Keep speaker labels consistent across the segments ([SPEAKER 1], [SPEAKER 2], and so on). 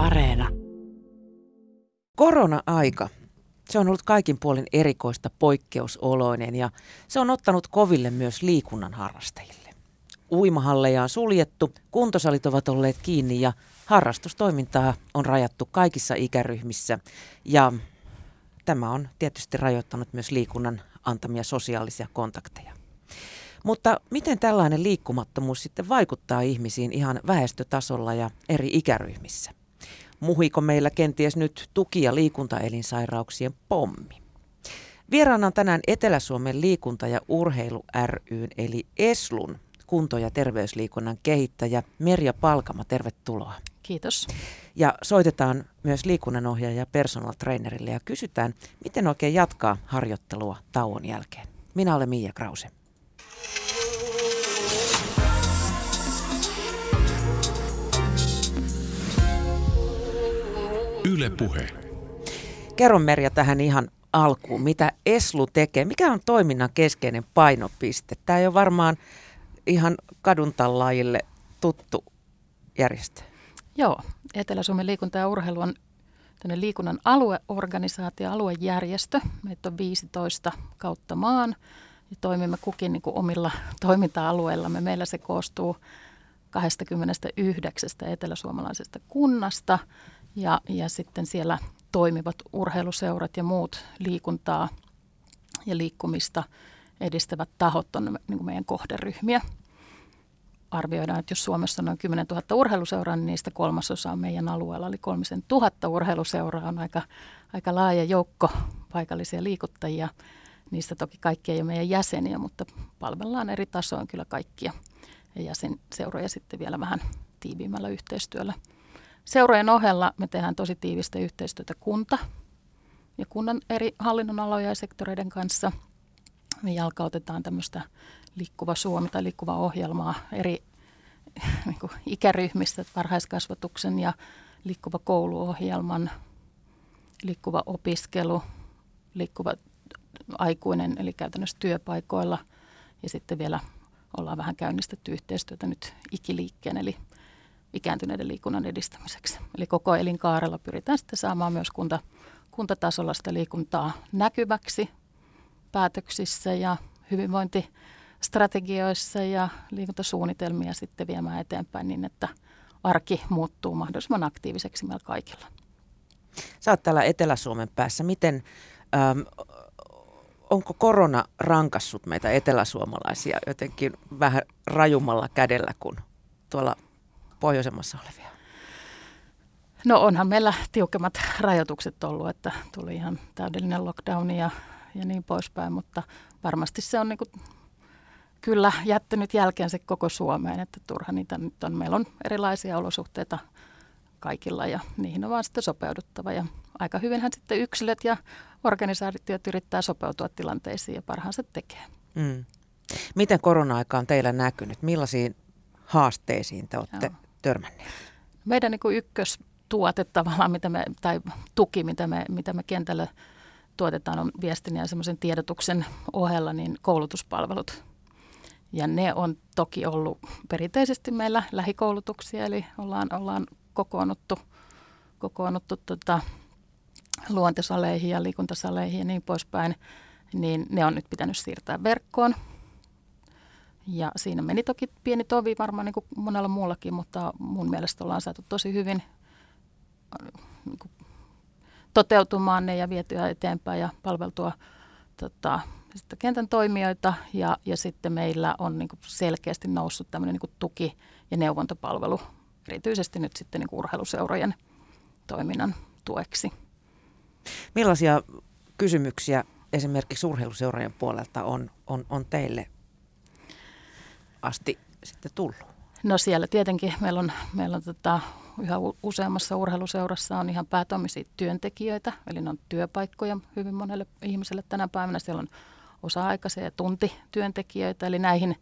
[SPEAKER 1] Areena. Korona-aika. Se on ollut kaikin puolin erikoista poikkeusoloinen ja se on ottanut koville myös liikunnan harrastajille. Uimahalleja on suljettu, kuntosalit ovat olleet kiinni ja harrastustoimintaa on rajattu kaikissa ikäryhmissä ja tämä on tietysti rajoittanut myös liikunnan antamia sosiaalisia kontakteja. Mutta miten tällainen liikkumattomuus sitten vaikuttaa ihmisiin ihan väestötasolla ja eri ikäryhmissä? Muhiko meillä kenties nyt tuki- ja liikuntaelinsairauksien pommi? Vieraana on tänään Etelä-Suomen liikunta- ja urheilu ryn eli ESLUN kunto- ja terveysliikunnan kehittäjä Merja Palkama. Tervetuloa.
[SPEAKER 2] Kiitos.
[SPEAKER 1] Ja soitetaan myös liikunnanohjaaja personal trainerille ja kysytään, miten oikein jatkaa harjoittelua tauon jälkeen. Minä olen Miia Krause. Yle Puhe. Kerro Merja tähän ihan alkuun, mitä Eslu tekee? Mikä on toiminnan keskeinen painopiste? Tämä ei ole varmaan ihan kaduntallaajille tuttu järjestö.
[SPEAKER 2] Joo, Etelä-Suomen liikunta ja urheilu on liikunnan alueorganisaatio, aluejärjestö. Meitä on 15 kautta maan ja toimimme kukin niin kuin omilla toiminta-alueillamme. Meillä se koostuu 29 eteläsuomalaisesta kunnasta ja, ja sitten siellä toimivat urheiluseurat ja muut liikuntaa ja liikkumista edistävät tahot on niin kuin meidän kohderyhmiä. Arvioidaan, että jos Suomessa on noin 10 000 urheiluseuraa, niin niistä kolmasosa on meidän alueella. Eli kolmisen tuhatta urheiluseuraa on aika, aika laaja joukko paikallisia liikuttajia. Niistä toki kaikki ei ole meidän jäseniä, mutta palvellaan eri tasoin kyllä kaikkia ja jäsenseuroja sitten vielä vähän tiiviimmällä yhteistyöllä. Seurojen ohella me tehdään tosi tiivistä yhteistyötä kunta ja kunnan eri hallinnonaloja ja sektoreiden kanssa. Me jalkautetaan tämmöistä liikkuva Suomi tai liikkuva ohjelmaa eri niin kuin ikäryhmistä, varhaiskasvatuksen ja liikkuva kouluohjelman, liikkuva opiskelu, liikkuva aikuinen, eli käytännössä työpaikoilla. Ja sitten vielä ollaan vähän käynnistetty yhteistyötä nyt ikiliikkeen, eli ikääntyneiden liikunnan edistämiseksi. Eli koko elinkaarella pyritään sitten saamaan myös kunta, kuntatasolla sitä liikuntaa näkyväksi päätöksissä ja hyvinvointistrategioissa ja liikuntasuunnitelmia sitten viemään eteenpäin niin, että arki muuttuu mahdollisimman aktiiviseksi meillä kaikilla.
[SPEAKER 1] Sä oot täällä Etelä-Suomen päässä. Miten, äm, onko korona rankassut meitä eteläsuomalaisia jotenkin vähän rajummalla kädellä kuin tuolla pohjoisemmassa olevia?
[SPEAKER 2] No onhan meillä tiukemmat rajoitukset ollut, että tuli ihan täydellinen lockdown ja, ja niin poispäin, mutta varmasti se on niin kuin kyllä jättänyt jälkeensä koko Suomeen, että turha niitä nyt on. Meillä on erilaisia olosuhteita kaikilla ja niihin on vaan sitten sopeuduttava ja aika hyvinhän sitten yksilöt ja organisaatiot yrittää sopeutua tilanteisiin ja parhaansa tekee. Mm.
[SPEAKER 1] Miten korona-aika on teillä näkynyt? Millaisiin haasteisiin te olette Joo. Törmänneet?
[SPEAKER 2] Meidän niin ykköstuote tavallaan, mitä me, tai tuki, mitä me, mitä me kentällä tuotetaan, on viestin ja semmoisen tiedotuksen ohella niin koulutuspalvelut. Ja ne on toki ollut perinteisesti meillä lähikoulutuksia, eli ollaan, ollaan kokoonnuttu, kokoonnuttu tota, luontosaleihin ja liikuntasaleihin ja niin poispäin, niin ne on nyt pitänyt siirtää verkkoon. Ja siinä meni toki pieni tovi varmaan niin kuin monella muullakin, mutta mun mielestä ollaan saatu tosi hyvin niin kuin toteutumaan ne ja vietyä eteenpäin ja palveltua tota, sitten kentän toimijoita. Ja, ja sitten meillä on niin kuin selkeästi noussut tämmöinen niin kuin tuki- ja neuvontapalvelu, erityisesti nyt sitten niin kuin urheiluseurojen toiminnan tueksi.
[SPEAKER 1] Millaisia kysymyksiä esimerkiksi urheiluseurojen puolelta on, on, on teille asti sitten tullut?
[SPEAKER 2] No siellä tietenkin meillä on, meillä on tota, yhä useammassa urheiluseurassa on ihan päätoimisia työntekijöitä, eli ne on työpaikkoja hyvin monelle ihmiselle tänä päivänä. Siellä on osa-aikaisia ja tuntityöntekijöitä, eli näihin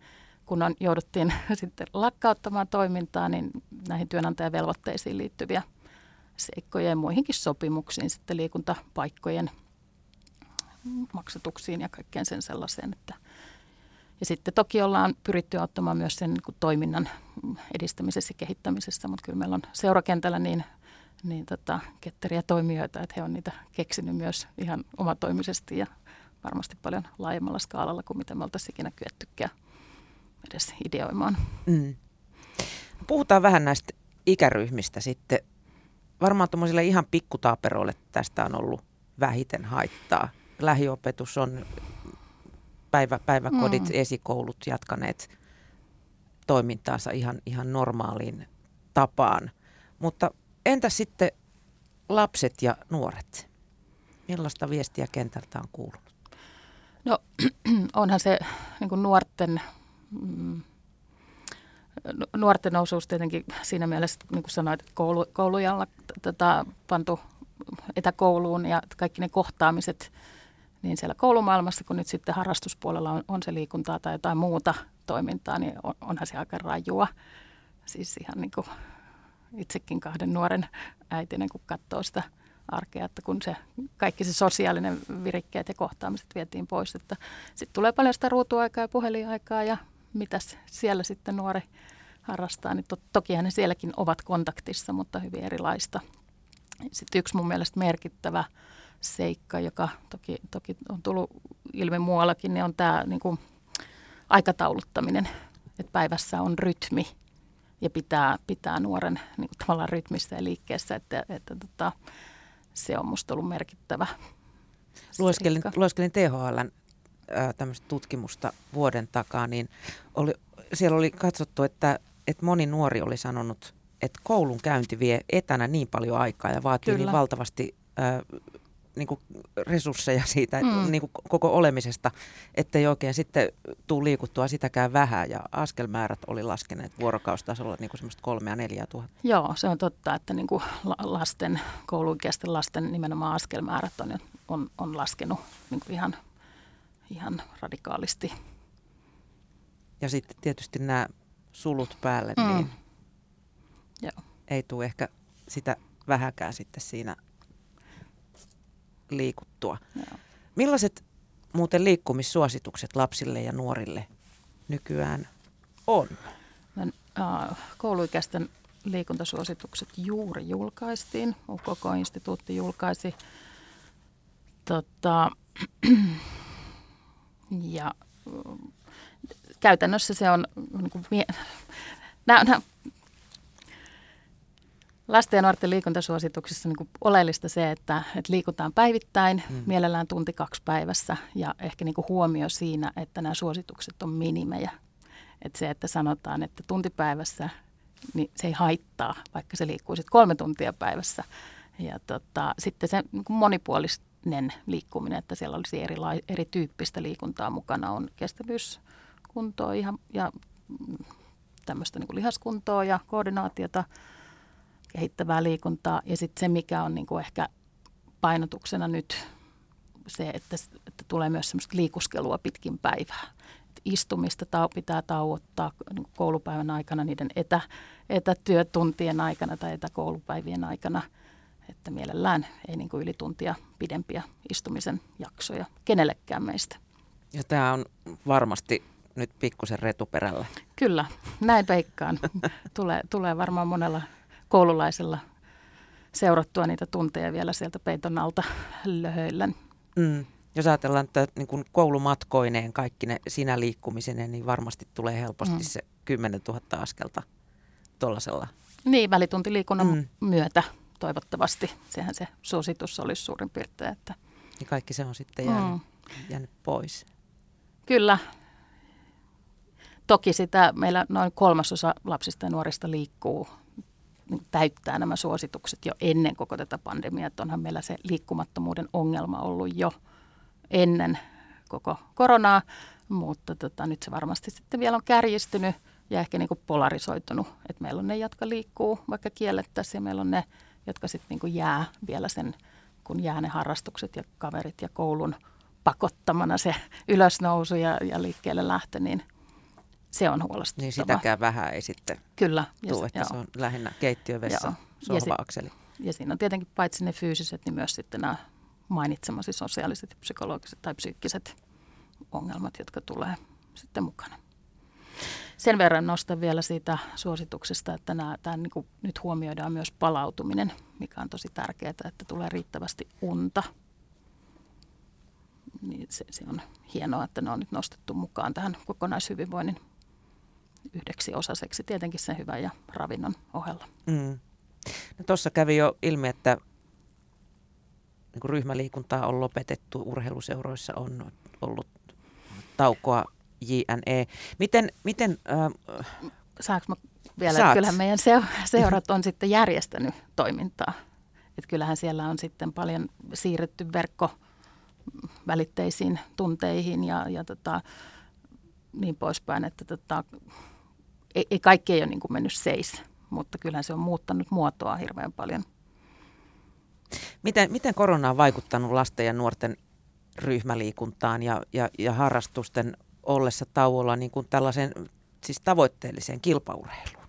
[SPEAKER 2] kun on, jouduttiin sitten lakkauttamaan toimintaa, niin näihin työnantajavelvoitteisiin liittyviä seikkoja ja muihinkin sopimuksiin, sitten liikuntapaikkojen maksatuksiin ja kaikkeen sen sellaiseen. Että ja sitten toki ollaan pyritty ottamaan myös sen niin toiminnan edistämisessä ja kehittämisessä, mutta kyllä meillä on seurakentällä niin niin tota, ketteriä toimijoita, että he on niitä keksinyt myös ihan omatoimisesti ja varmasti paljon laajemmalla skaalalla kuin mitä me oltaisiin ikinä kyettykään edes ideoimaan. Mm.
[SPEAKER 1] Puhutaan vähän näistä ikäryhmistä sitten. Varmaan tuommoisille ihan pikkutaaperoille tästä on ollut vähiten haittaa. Lähiopetus on päivä, päiväkodit, mm. esikoulut jatkaneet toimintaansa ihan, ihan normaaliin tapaan. Mutta entä sitten lapset ja nuoret? Millaista viestiä kentältä on kuulunut?
[SPEAKER 2] No onhan se niin nuorten, mm, nuorten osuus tietenkin siinä mielessä, niin kuin sanoit, että koulu, kouluja on tätä pantu etäkouluun ja kaikki ne kohtaamiset niin siellä koulumaailmassa kuin nyt sitten harrastuspuolella on, on se liikuntaa tai jotain muuta toimintaa, niin on, onhan se aika rajua. Siis ihan niin kuin itsekin kahden nuoren äitinä, kun katsoo sitä arkea, että kun se kaikki se sosiaalinen virikkeet ja kohtaamiset vietiin pois, että sitten tulee paljon sitä ruutuaikaa ja puhelinaikaa ja mitä siellä sitten nuori harrastaa, niin to, tokihan ne sielläkin ovat kontaktissa, mutta hyvin erilaista. Sitten yksi mun mielestä merkittävä seikka, joka toki, toki on tullut ilmi muuallakin, niin on tämä niin kuin aikatauluttaminen, että päivässä on rytmi ja pitää, pitää nuoren niin kuin tavallaan rytmissä ja liikkeessä, että, että tota, se on minusta ollut merkittävä
[SPEAKER 1] Lueskelin, lueskelin THLn tämmöistä tutkimusta vuoden takaa, niin oli, siellä oli katsottu, että, että moni nuori oli sanonut, että koulun käynti vie etänä niin paljon aikaa ja vaatii niin Kyllä. niin valtavasti niin kuin resursseja siitä mm. niin kuin koko olemisesta, ettei oikein sitten tule liikuttua sitäkään vähän ja askelmäärät oli laskeneet vuorokaustasolla niin kuin semmoista kolmea neljää tuhatta.
[SPEAKER 2] Joo, se on totta, että niin kuin lasten, kouluikäisten lasten nimenomaan askelmäärät on, on, on laskenut niin kuin ihan, ihan radikaalisti.
[SPEAKER 1] Ja sitten tietysti nämä sulut päälle, mm. niin Joo. ei tule ehkä sitä vähäkään sitten siinä liikuttua. Joo. Millaiset muuten liikkumissuositukset lapsille ja nuorille nykyään on?
[SPEAKER 2] Kouluikäisten liikuntasuositukset juuri julkaistiin. UKK-instituutti julkaisi. Tota, ja käytännössä se on, niin kuin, nämä, nämä lasten ja nuorten liikuntasuosituksissa niin kuin oleellista se, että, että liikutaan päivittäin, mm. mielellään tunti kaksi päivässä ja ehkä niin kuin huomio siinä, että nämä suositukset on minimejä. Että se, että sanotaan, että tuntipäivässä, niin se ei haittaa, vaikka se liikkuu sitten kolme tuntia päivässä. Ja tota, sitten se niin monipuolinen liikkuminen, että siellä olisi eri, erityyppistä liikuntaa mukana, on kestävyyskuntoa ihan, ja tämmöistä niin lihaskuntoa ja koordinaatiota – kehittävää liikuntaa. Ja sitten se, mikä on niin kuin ehkä painotuksena nyt, se, että, että tulee myös semmoista liikuskelua pitkin päivää. Et istumista tau, pitää tauottaa niin koulupäivän aikana, niiden etä, etätyötuntien aikana tai etäkoulupäivien aikana. Että mielellään ei niin kuin yli tuntia pidempiä istumisen jaksoja kenellekään meistä.
[SPEAKER 1] Ja tämä on varmasti nyt pikkusen retuperällä.
[SPEAKER 2] Kyllä, näin veikkaan. tulee, tulee varmaan monella koululaisella seurattua niitä tunteja vielä sieltä peiton alta löhöillen.
[SPEAKER 1] Mm. Jos ajatellaan, että niin kuin koulumatkoineen kaikki ne sinä liikkumisinen, niin varmasti tulee helposti mm. se 10 000 askelta tuollaisella.
[SPEAKER 2] Niin, välituntiliikunnan mm. myötä toivottavasti. Sehän se suositus olisi suurin piirtein. Että...
[SPEAKER 1] Niin kaikki se on sitten jäänyt, mm. jäänyt pois.
[SPEAKER 2] Kyllä. Toki sitä meillä noin kolmasosa lapsista ja nuorista liikkuu täyttää nämä suositukset jo ennen koko tätä pandemiaa. Että onhan meillä se liikkumattomuuden ongelma ollut jo ennen koko koronaa, mutta tota, nyt se varmasti sitten vielä on kärjistynyt ja ehkä niin kuin polarisoitunut. Että meillä on ne, jotka liikkuu vaikka kiellettäisiin ja meillä on ne, jotka sitten niin kuin jää vielä sen, kun jää ne harrastukset ja kaverit ja koulun pakottamana se ylösnousu ja, ja liikkeelle lähtö, niin – se on huolestuttavaa.
[SPEAKER 1] Niin sitäkään vähän ei sitten
[SPEAKER 2] Kyllä,
[SPEAKER 1] tule, että joo. se on lähinnä keittiövessä sohva-akseli.
[SPEAKER 2] Ja, ja siinä on tietenkin paitsi ne fyysiset, niin myös sitten nämä mainitsemasi sosiaaliset, psykologiset tai psyykkiset ongelmat, jotka tulee sitten mukana. sen verran nostan vielä siitä suosituksesta, että nämä, tämä niin kuin nyt huomioidaan myös palautuminen, mikä on tosi tärkeää, että tulee riittävästi unta. Niin se, se on hienoa, että ne on nyt nostettu mukaan tähän kokonaishyvinvoinnin yhdeksi osaseksi, tietenkin sen hyvän ja ravinnon ohella. Mm.
[SPEAKER 1] No Tuossa kävi jo ilmi, että niin kuin ryhmäliikuntaa on lopetettu, urheiluseuroissa on ollut taukoa JNE. Miten, miten
[SPEAKER 2] äh, Saanko mä vielä, saat. kyllähän meidän seurat on sitten järjestänyt toimintaa. Et kyllähän siellä on sitten paljon siirretty verkkovälitteisiin tunteihin ja, ja tota, niin poispäin, että tota, ei, ei kaikki ei ole niin kuin mennyt seis, mutta kyllähän se on muuttanut muotoa hirveän paljon.
[SPEAKER 1] Miten, miten korona on vaikuttanut lasten ja nuorten ryhmäliikuntaan ja, ja, ja harrastusten ollessa tauolla niin kuin tällaisen siis tavoitteelliseen kilpaurheiluun?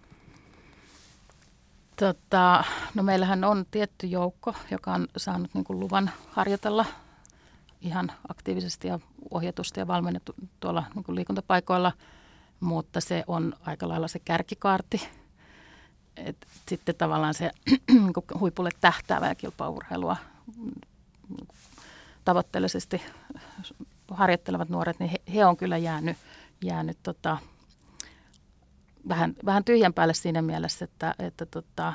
[SPEAKER 2] Tota, no meillähän on tietty joukko, joka on saanut niin kuin luvan harjoitella ihan aktiivisesti ja ohjatusti ja valmennettu tuolla niin liikuntapaikoilla, mutta se on aika lailla se kärkikaarti. Et sitten tavallaan se niin huipulle tähtäävää kilpaurheilua tavoitteellisesti harjoittelevat nuoret, niin he, he on kyllä jäänyt, jäänyt tota, vähän, vähän tyhjän päälle siinä mielessä, että, että tota,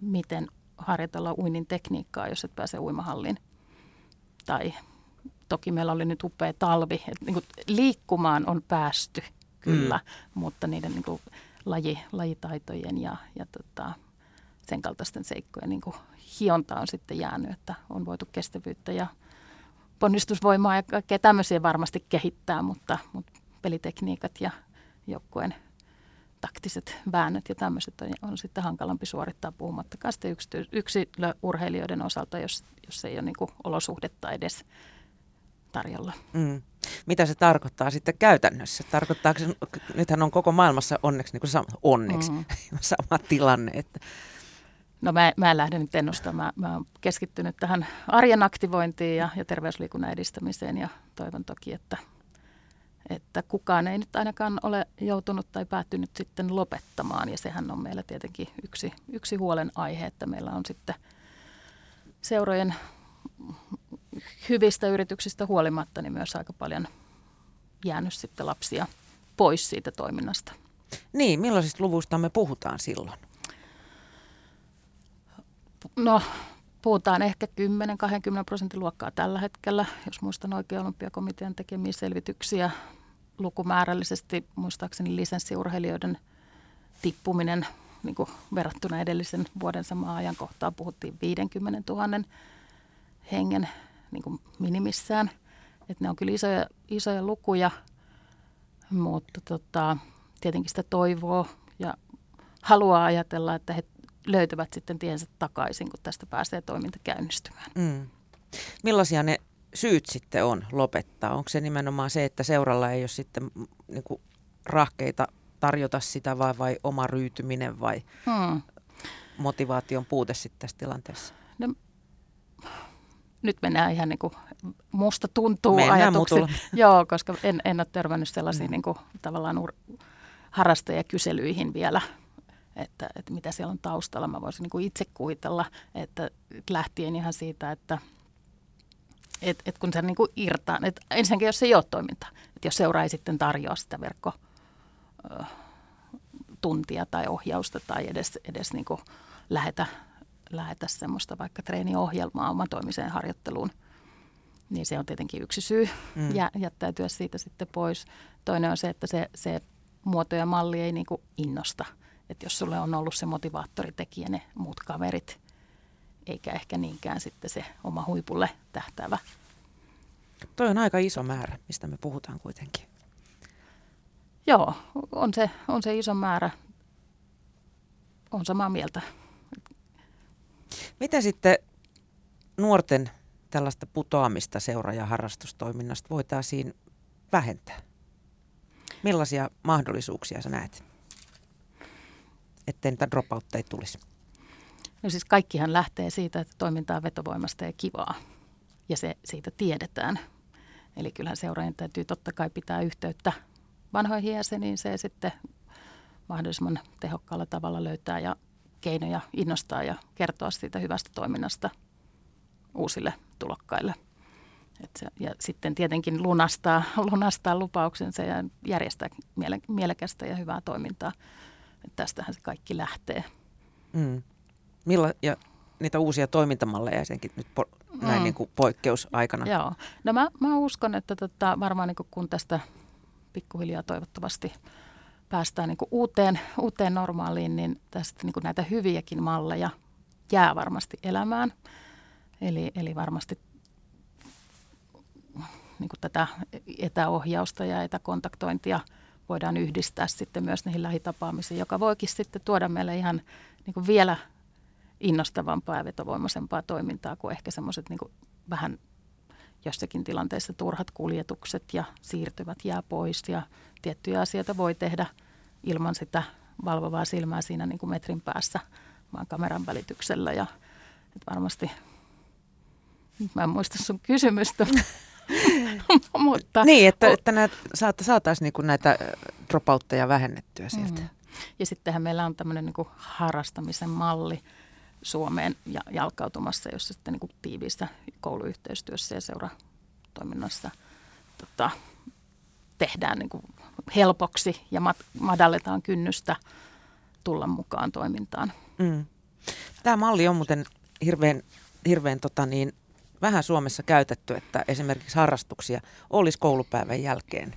[SPEAKER 2] miten harjoitella uinnin tekniikkaa, jos et pääse uimahalliin. Tai toki meillä oli nyt upea talvi. että niin kuin liikkumaan on päästy kyllä, mm. mutta niiden niin kuin, laji, lajitaitojen ja, ja tota, sen kaltaisten seikkojen niin kuin, hionta on sitten jäänyt, että on voitu kestävyyttä ja ponnistusvoimaa ja kaikkea tämmöisiä varmasti kehittää, mutta, mutta pelitekniikat ja joukkueen taktiset väännöt ja tämmöiset on, on sitten hankalampi suorittaa puhumattakaan sitten yksilöurheilijoiden osalta, jos, jos ei ole niin olosuhdetta edes tarjolla. Mm.
[SPEAKER 1] Mitä se tarkoittaa sitten käytännössä? Tarkoittaako se, nythän on koko maailmassa onneksi, niin kuin sama, onneksi mm. sama tilanne, että
[SPEAKER 2] No mä, mä en lähde nyt ennustamaan. Mä, mä oon keskittynyt tähän arjen aktivointiin ja, ja terveysliikunnan edistämiseen ja toivon toki, että, että kukaan ei nyt ainakaan ole joutunut tai päättynyt sitten lopettamaan. Ja sehän on meillä tietenkin yksi, yksi huolen aihe, että meillä on sitten seurojen hyvistä yrityksistä huolimatta niin myös aika paljon jäänyt sitten lapsia pois siitä toiminnasta.
[SPEAKER 1] Niin, millaisista luvuista me puhutaan silloin?
[SPEAKER 2] No, puhutaan ehkä 10-20 prosentin luokkaa tällä hetkellä, jos muistan oikein olympiakomitean tekemiä selvityksiä. Lukumäärällisesti muistaakseni lisenssiurheilijoiden tippuminen niin kuin verrattuna edellisen vuoden samaan ajankohtaan puhuttiin 50 000 hengen niin kuin minimissään. Et ne on kyllä isoja, isoja lukuja, mutta tota, tietenkin sitä toivoo ja haluaa ajatella, että he löytävät sitten tiensä takaisin, kun tästä pääsee toiminta käynnistymään. Mm.
[SPEAKER 1] Millaisia ne syyt sitten on lopettaa? Onko se nimenomaan se, että seuralla ei ole sitten niin kuin rahkeita tarjota sitä vai, vai oma ryytyminen vai hmm. motivaation puute sitten tässä tilanteessa? No,
[SPEAKER 2] nyt mennään ihan niin kuin musta tuntuu mennään ajatuksi. Joo, koska en, en ole törmännyt sellaisiin mm. niin kuin, tavallaan ur- harrastajakyselyihin vielä että, että mitä siellä on taustalla. Mä voisin niin kuin itse kuvitella, että lähtien ihan siitä, että et, et kun se niin kuin irtaa, että ensinnäkin jos se ei ole toiminta, että jos seura ei sitten tarjoa sitä verkko tuntia tai ohjausta tai edes, edes niin kuin lähetä, lähetä semmoista vaikka treeniohjelmaa oman toimiseen harjoitteluun, niin se on tietenkin yksi syy mm. jä, jättäytyä siitä sitten pois. Toinen on se, että se, se muoto ja malli ei niin innosta – että jos sulle on ollut se motivaattoritekijä, ne muut kaverit, eikä ehkä niinkään sitten se oma huipulle tähtävä.
[SPEAKER 1] Toi on aika iso määrä, mistä me puhutaan kuitenkin.
[SPEAKER 2] Joo, on se, on se iso määrä. On samaa mieltä.
[SPEAKER 1] Mitä sitten nuorten tällaista putoamista seura- ja harrastustoiminnasta voitaisiin vähentää? Millaisia mahdollisuuksia sä näet? ettei niitä dropoutteja tulisi?
[SPEAKER 2] No siis kaikkihan lähtee siitä, että toiminta on vetovoimasta ja kivaa. Ja se siitä tiedetään. Eli kyllähän seuraajien täytyy totta kai pitää yhteyttä vanhoihin jäseniin se sitten mahdollisimman tehokkaalla tavalla löytää ja keinoja innostaa ja kertoa siitä hyvästä toiminnasta uusille tulokkaille. Et se, ja sitten tietenkin lunastaa, lunastaa lupauksensa ja järjestää miele, mielekästä ja hyvää toimintaa. Et tästähän se kaikki lähtee.
[SPEAKER 1] Mm. Milla, ja niitä uusia toimintamalleja senkin nyt po- näin mm. niin kuin poikkeusaikana?
[SPEAKER 2] Joo. No mä, mä uskon, että tota, varmaan niin kun tästä pikkuhiljaa toivottavasti päästään niin uuteen, uuteen normaaliin, niin tästä niin näitä hyviäkin malleja jää varmasti elämään. Eli, eli varmasti niin tätä etäohjausta ja etäkontaktointia voidaan yhdistää sitten myös niihin lähitapaamisiin, joka voikin sitten tuoda meille ihan niin vielä innostavampaa ja vetovoimaisempaa toimintaa kuin ehkä semmoiset niin vähän jossakin tilanteessa turhat kuljetukset ja siirtyvät jää pois ja tiettyjä asioita voi tehdä ilman sitä valvovaa silmää siinä niin kuin metrin päässä vaan kameran välityksellä ja että varmasti, mä en muista sun kysymystä,
[SPEAKER 1] mutta, niin, että, että näitä, saataisiin niin näitä dropoutteja vähennettyä sieltä. Mm.
[SPEAKER 2] Ja sittenhän meillä on tämmöinen niin harrastamisen malli, Suomeen ja jalkautumassa, jossa sitten niin kuin tiiviissä kouluyhteistyössä ja seuratoiminnassa tota, tehdään niin kuin helpoksi ja mat- madalletaan kynnystä tulla mukaan toimintaan. Mm.
[SPEAKER 1] Tämä malli on muuten hirveän, hirveän tota niin, vähän Suomessa käytetty, että esimerkiksi harrastuksia olisi koulupäivän jälkeen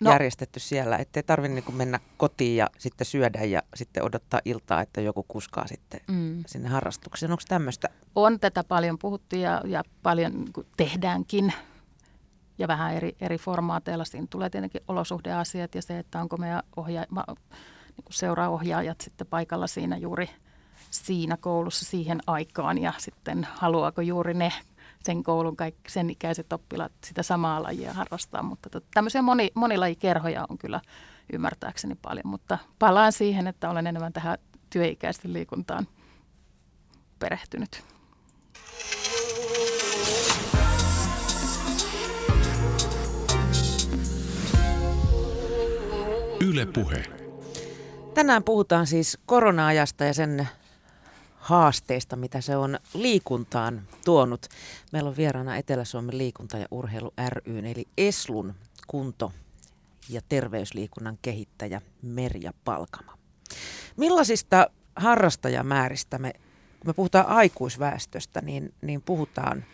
[SPEAKER 1] no. järjestetty siellä, ettei tarvitse niin mennä kotiin ja sitten syödä ja sitten odottaa iltaa, että joku kuskaa sitten mm. sinne harrastukseen. Onko tämmöistä?
[SPEAKER 2] On tätä paljon puhuttu ja, ja paljon niin tehdäänkin ja vähän eri, eri formaateilla. Siinä tulee tietenkin olosuhdeasiat ja se, että onko meidän ohja- ma, niin seuraohjaajat sitten paikalla siinä juuri siinä koulussa siihen aikaan ja sitten haluaako juuri ne sen koulun kaikki sen ikäiset oppilaat sitä samaa lajia harrastaa. Mutta to, tämmöisiä moni, monilajikerhoja on kyllä ymmärtääkseni paljon, mutta palaan siihen, että olen enemmän tähän työikäisten liikuntaan perehtynyt.
[SPEAKER 1] Yle Puhe. Tänään puhutaan siis korona-ajasta ja sen haasteista, mitä se on liikuntaan tuonut. Meillä on vieraana Etelä-Suomen liikunta- ja urheilu ry, eli Eslun kunto- ja terveysliikunnan kehittäjä Merja Palkama. Millaisista harrastajamääristä me, kun me puhutaan aikuisväestöstä, niin, niin puhutaan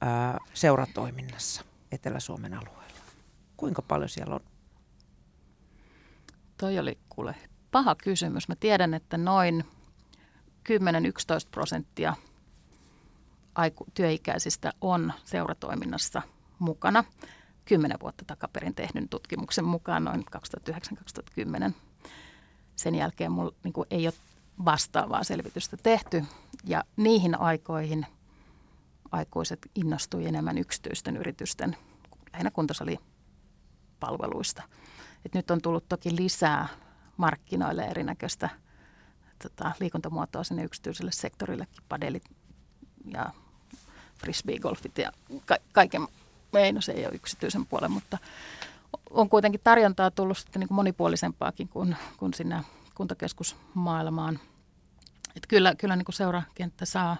[SPEAKER 1] ää, seuratoiminnassa Etelä-Suomen alueella? Kuinka paljon siellä on?
[SPEAKER 2] Toi oli kuule paha kysymys. Mä tiedän, että noin 10-11 prosenttia työikäisistä on seuratoiminnassa mukana. Kymmenen vuotta takaperin tehdyn tutkimuksen mukaan noin 2009-2010. Sen jälkeen mulla niin ei ole vastaavaa selvitystä tehty ja niihin aikoihin aikuiset innostui enemmän yksityisten yritysten, lähinnä kuntosalipalveluista. Et nyt on tullut toki lisää markkinoille erinäköistä – tota, liikuntamuotoa sinne yksityiselle sektorillekin, padelit ja frisbeegolfit ja ka- kaiken, ei no se ei ole yksityisen puolen, mutta on kuitenkin tarjontaa tullut sitten niin kuin monipuolisempaakin kuin, kuin sinne kuntakeskusmaailmaan. Et kyllä kyllä niin kuin seurakenttä saa,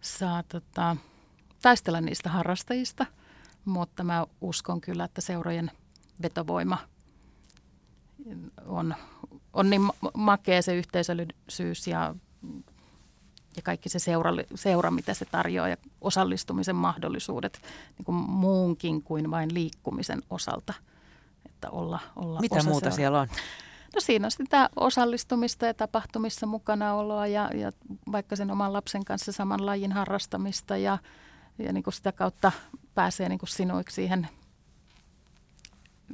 [SPEAKER 2] saa tota, taistella niistä harrastajista, mutta mä uskon kyllä, että seurojen vetovoima on, on niin makea se yhteisöllisyys ja, ja kaikki se seura, seura, mitä se tarjoaa ja osallistumisen mahdollisuudet niin kuin muunkin kuin vain liikkumisen osalta. Että olla, olla
[SPEAKER 1] mitä muuta seura. siellä on?
[SPEAKER 2] No siinä on sitä osallistumista ja tapahtumissa mukanaoloa ja, ja vaikka sen oman lapsen kanssa saman lajin harrastamista ja, ja niin kuin sitä kautta pääsee niin kuin sinuiksi siihen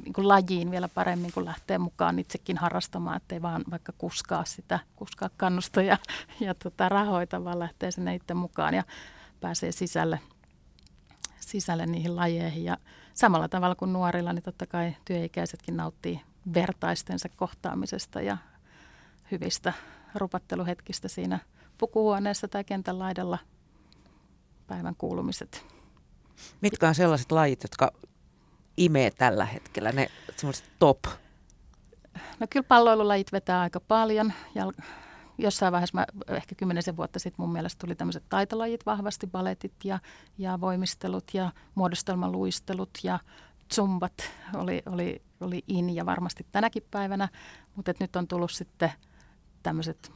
[SPEAKER 2] niin kuin lajiin vielä paremmin, kun lähtee mukaan itsekin harrastamaan, ettei vaan vaikka kuskaa sitä, kuskaa kannusta ja, ja tota, rahoita, vaan lähtee sinne itse mukaan ja pääsee sisälle, sisälle niihin lajeihin. Ja samalla tavalla kuin nuorilla, niin totta kai työikäisetkin nauttii vertaistensa kohtaamisesta ja hyvistä rupatteluhetkistä siinä pukuhuoneessa tai kentän laidalla päivän kuulumiset.
[SPEAKER 1] Mitkä on sellaiset lajit, jotka imee tällä hetkellä, ne semmoiset top?
[SPEAKER 2] No kyllä palloilulajit vetää aika paljon. Jal- jossain vaiheessa, mä, ehkä kymmenisen vuotta sitten mun mielestä tuli tämmöiset taitolajit vahvasti, baletit ja, ja voimistelut ja muodostelmaluistelut ja zumbat oli, oli, oli in ja varmasti tänäkin päivänä, mutta nyt on tullut sitten tämmöiset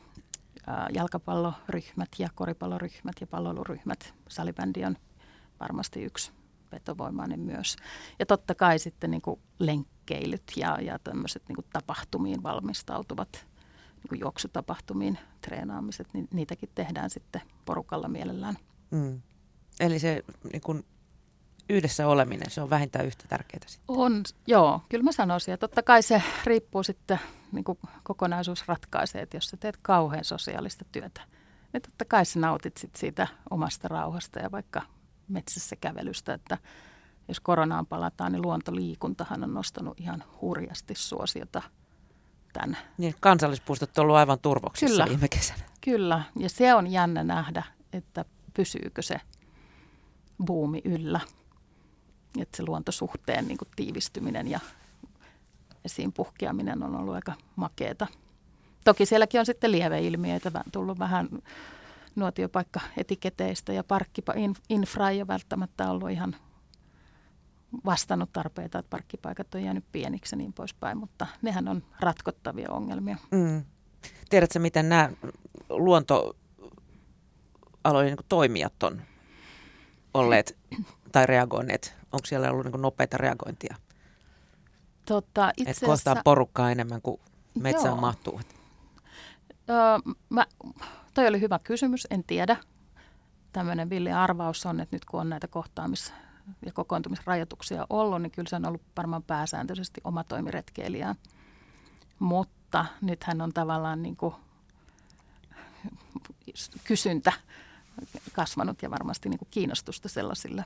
[SPEAKER 2] jalkapalloryhmät ja koripalloryhmät ja palloiluryhmät. Salibändi on varmasti yksi vetovoimainen myös. Ja totta kai sitten niin kuin lenkkeilyt ja, ja tämmöiset niin kuin tapahtumiin valmistautuvat niin kuin juoksutapahtumiin treenaamiset, niin niitäkin tehdään sitten porukalla mielellään. Mm.
[SPEAKER 1] Eli se niin kuin yhdessä oleminen, se on vähintään yhtä tärkeää sitten.
[SPEAKER 2] On, joo, kyllä mä sanoisin. Ja totta kai se riippuu sitten, niin kuin kokonaisuus ratkaisee, että jos sä teet kauhean sosiaalista työtä, niin totta kai sä nautit sit siitä omasta rauhasta ja vaikka metsässä kävelystä, että jos koronaan palataan, niin luontoliikuntahan on nostanut ihan hurjasti suosiota tämän.
[SPEAKER 1] Niin, kansallispuistot on ollut aivan turvoksissa kyllä, viime kesänä.
[SPEAKER 2] Kyllä, ja se on jännä nähdä, että pysyykö se buumi yllä. Että se luontosuhteen niin kuin tiivistyminen ja esiin puhkeaminen on ollut aika makeeta. Toki sielläkin on sitten lieveilmiöitä, tullut vähän nuotiopaikka-etiketeistä ja parkkiinfra ei ole välttämättä ollut ihan vastannut tarpeita, että parkkipaikat on jäänyt pieniksi ja niin poispäin, mutta nehän on ratkottavia ongelmia. Mm.
[SPEAKER 1] Tiedätkö, miten nämä luontoalojen niin toimijat on olleet tai reagoineet? Onko siellä ollut niin nopeita reagointia?
[SPEAKER 2] Tota,
[SPEAKER 1] itse asiassa... kohtaa porukkaa enemmän kuin metsään Joo. mahtuu.
[SPEAKER 2] Öö, mä, toi oli hyvä kysymys, en tiedä. Tämmöinen villi arvaus on, että nyt kun on näitä kohtaamis- ja kokoontumisrajoituksia ollut, niin kyllä se on ollut varmaan pääsääntöisesti oma toimiretkeilijä. Mutta nythän on tavallaan niin kuin kysyntä kasvanut ja varmasti niin kuin kiinnostusta sellaisille.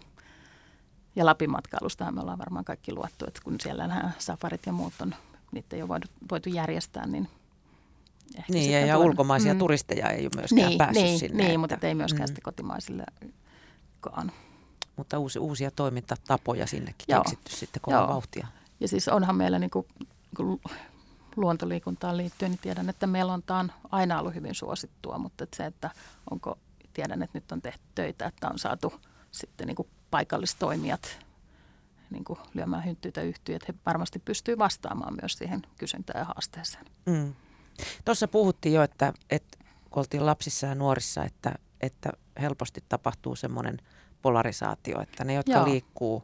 [SPEAKER 2] Ja Lapin matkailustahan me ollaan varmaan kaikki luettu, että kun siellä nämä safarit ja muut on, niitä ei ole voitu, voitu järjestää, niin
[SPEAKER 1] Ehkä niin, ja, ja ulkomaisia mm. turisteja ei ole myöskään niin, päässyt
[SPEAKER 2] niin,
[SPEAKER 1] sinne.
[SPEAKER 2] Niin, että, mutta ei myöskään mm. sitten kotimaisillekaan.
[SPEAKER 1] Mutta uusi, uusia toimintatapoja sinnekin Joo. keksitty sitten kova vauhtia.
[SPEAKER 2] Ja siis onhan meillä niin kuin, luontoliikuntaan liittyen, niin tiedän, että melonta on aina ollut hyvin suosittua, mutta että se, että onko, tiedän, että nyt on tehty töitä, että on saatu sitten niin kuin paikallistoimijat niin kuin lyömään hynttyitä yhtyä, että he varmasti pystyvät vastaamaan myös siihen kysyntään ja haasteeseen. Mm.
[SPEAKER 1] Tuossa puhuttiin jo, että, että kun oltiin lapsissa ja nuorissa, että, että helposti tapahtuu semmoinen polarisaatio, että ne, jotka Joo. liikkuu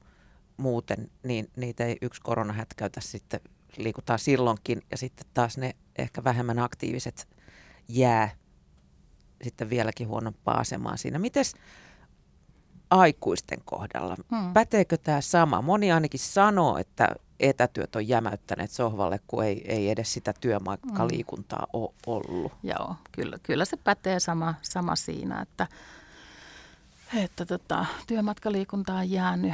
[SPEAKER 1] muuten, niin niitä ei yksi korona hätkäytä sitten, liikutaan silloinkin, ja sitten taas ne ehkä vähemmän aktiiviset jää sitten vieläkin huonompaa asemaa siinä. Mites aikuisten kohdalla, hmm. päteekö tämä sama? Moni ainakin sanoo, että etätyöt on jämäyttäneet sohvalle, kun ei, ei edes sitä työmatkaliikuntaa mm. ole ollut.
[SPEAKER 2] Joo, kyllä, kyllä se pätee sama, sama siinä, että, että tota, työmatkaliikuntaa on jäänyt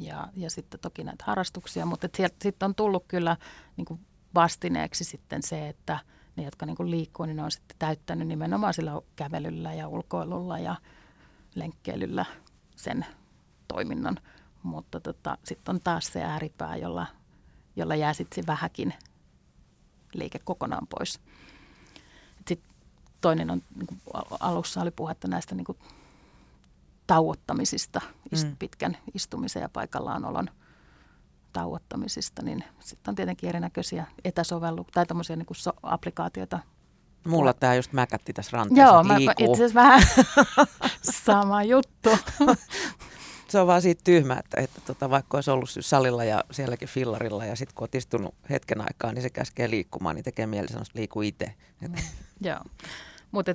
[SPEAKER 2] ja, ja sitten toki näitä harrastuksia, mutta sitten on tullut kyllä niin kuin vastineeksi sitten se, että ne, jotka niin kuin liikkuu, niin ne on sitten täyttänyt nimenomaan sillä kävelyllä ja ulkoilulla ja lenkkeilyllä sen toiminnan – mutta tota, sitten on taas se ääripää, jolla, jolla jää sitten vähäkin liike kokonaan pois. Sitten toinen on, niin kuin alussa oli puhetta näistä niin kuin tauottamisista, mm. pitkän istumisen ja paikallaan tauottamisista, niin sitten on tietenkin erinäköisiä etäsovelluksia tai tämmöisiä niin so- applikaatioita.
[SPEAKER 1] Mulla tämä just mäkätti tässä ranteessa,
[SPEAKER 2] Joo, mä, itse asiassa vähän sama juttu.
[SPEAKER 1] se on vaan siitä tyhmä, että, että tota, vaikka olisi ollut salilla ja sielläkin fillarilla ja sitten kun olet istunut hetken aikaa, niin se käskee liikkumaan, niin tekee mieli sanoa, että liiku itse. Mm.
[SPEAKER 2] Joo, mutta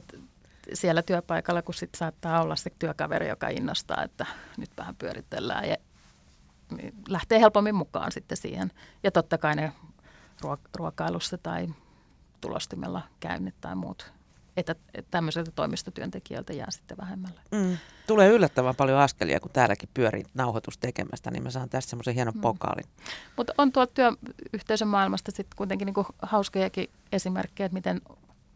[SPEAKER 2] siellä työpaikalla, kun sit saattaa olla se työkaveri, joka innostaa, että nyt vähän pyöritellään ja niin lähtee helpommin mukaan sitten siihen. Ja totta kai ne ruokailussa tai tulostimella käynnit tai muut että tämmöiseltä toimistotyöntekijältä jää sitten vähemmälle. Mm.
[SPEAKER 1] Tulee yllättävän paljon askelia, kun täälläkin pyörii nauhoitus tekemästä, niin mä saan tästä semmoisen hienon mm. pokaalin.
[SPEAKER 2] Mutta on tuolta työyhteisön maailmasta sitten kuitenkin niinku hauskojakin esimerkkejä, että miten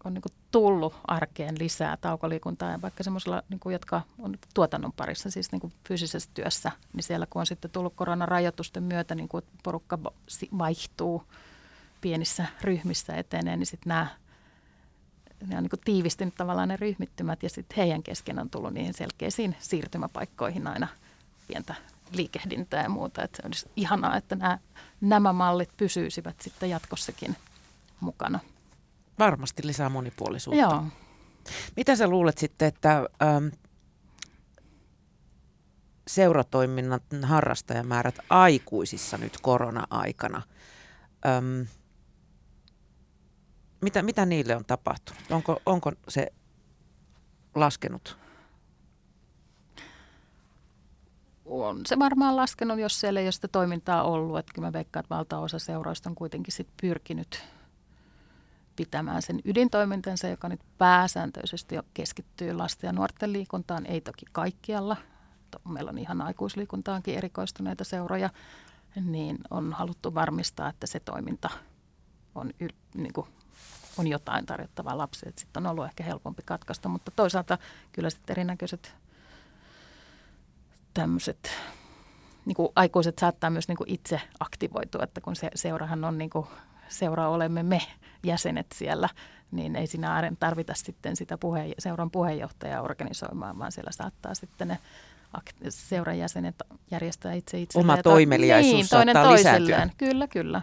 [SPEAKER 2] on niin tullut arkeen lisää taukoliikuntaa ja vaikka semmoisilla, niin jotka on tuotannon parissa, siis niin fyysisessä työssä, niin siellä kun on sitten tullut koronarajoitusten myötä, niin porukka vaihtuu pienissä ryhmissä etenee, niin sitten nämä ne on niin tiivistynyt tavallaan ne ryhmittymät ja sitten heidän kesken on tullut niihin selkeisiin siirtymäpaikkoihin aina pientä liikehdintää ja muuta. Että olisi ihanaa, että nämä, nämä mallit pysyisivät sitten jatkossakin mukana.
[SPEAKER 1] Varmasti lisää monipuolisuutta.
[SPEAKER 2] Joo.
[SPEAKER 1] Mitä sä luulet sitten, että ähm, seuratoiminnan harrastajamäärät aikuisissa nyt korona-aikana, ähm, mitä, mitä niille on tapahtunut? Onko, onko se laskenut?
[SPEAKER 2] On se varmaan laskenut, jos siellä ei ole sitä toimintaa ollut. Että kyllä mä veikkaan, että valtaosa seuroista on kuitenkin sit pyrkinyt pitämään sen ydintoimintansa, joka nyt pääsääntöisesti keskittyy lasten ja nuorten liikuntaan, ei toki kaikkialla. Meillä on ihan aikuisliikuntaankin erikoistuneita seuroja, niin on haluttu varmistaa, että se toiminta on, yl, niin kuin, on jotain tarjottavaa lapsille. Sitten on ollut ehkä helpompi katkaista, mutta toisaalta kyllä sitten erinäköiset tämmöiset niin kuin aikuiset saattaa myös niin kuin itse aktivoitua, että kun se seurahan on niin kuin seura olemme me jäsenet siellä, niin ei sinä tarvita sitten sitä puhe, seuran puheenjohtajaa organisoimaan, vaan siellä saattaa sitten ne seuran jäsenet järjestää itse itse.
[SPEAKER 1] Oma toimeliaisuus niin, toinen toisilleen.
[SPEAKER 2] Kyllä, kyllä.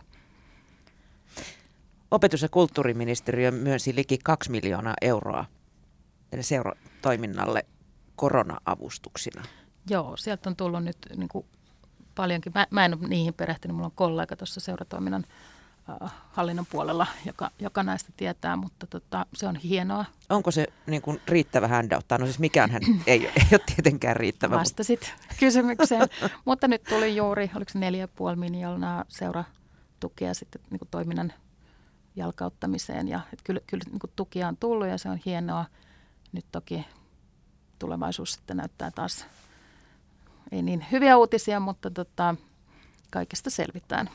[SPEAKER 1] Opetus- ja kulttuuriministeriö myönsi liki 2 miljoonaa euroa seuratoiminnalle korona-avustuksina.
[SPEAKER 2] Joo, sieltä on tullut nyt niin kuin paljonkin. Mä, mä en ole niihin perehtynyt, mulla on kollega tuossa seuratoiminnan Äh, hallinnon puolella, joka, joka näistä tietää, mutta tota, se on hienoa.
[SPEAKER 1] Onko se niin kuin riittävä handout? No siis mikään hän ei, ei ole tietenkään riittävä.
[SPEAKER 2] Vastasit mutta... kysymykseen, mutta nyt tuli juuri, oliko se 4,5 miljoonaa seuratukea sitten niin kuin toiminnan jalkauttamiseen ja että kyllä, kyllä niin tukia on tullut ja se on hienoa. Nyt toki tulevaisuus sitten näyttää taas ei niin hyviä uutisia, mutta tota, kaikesta selvitään.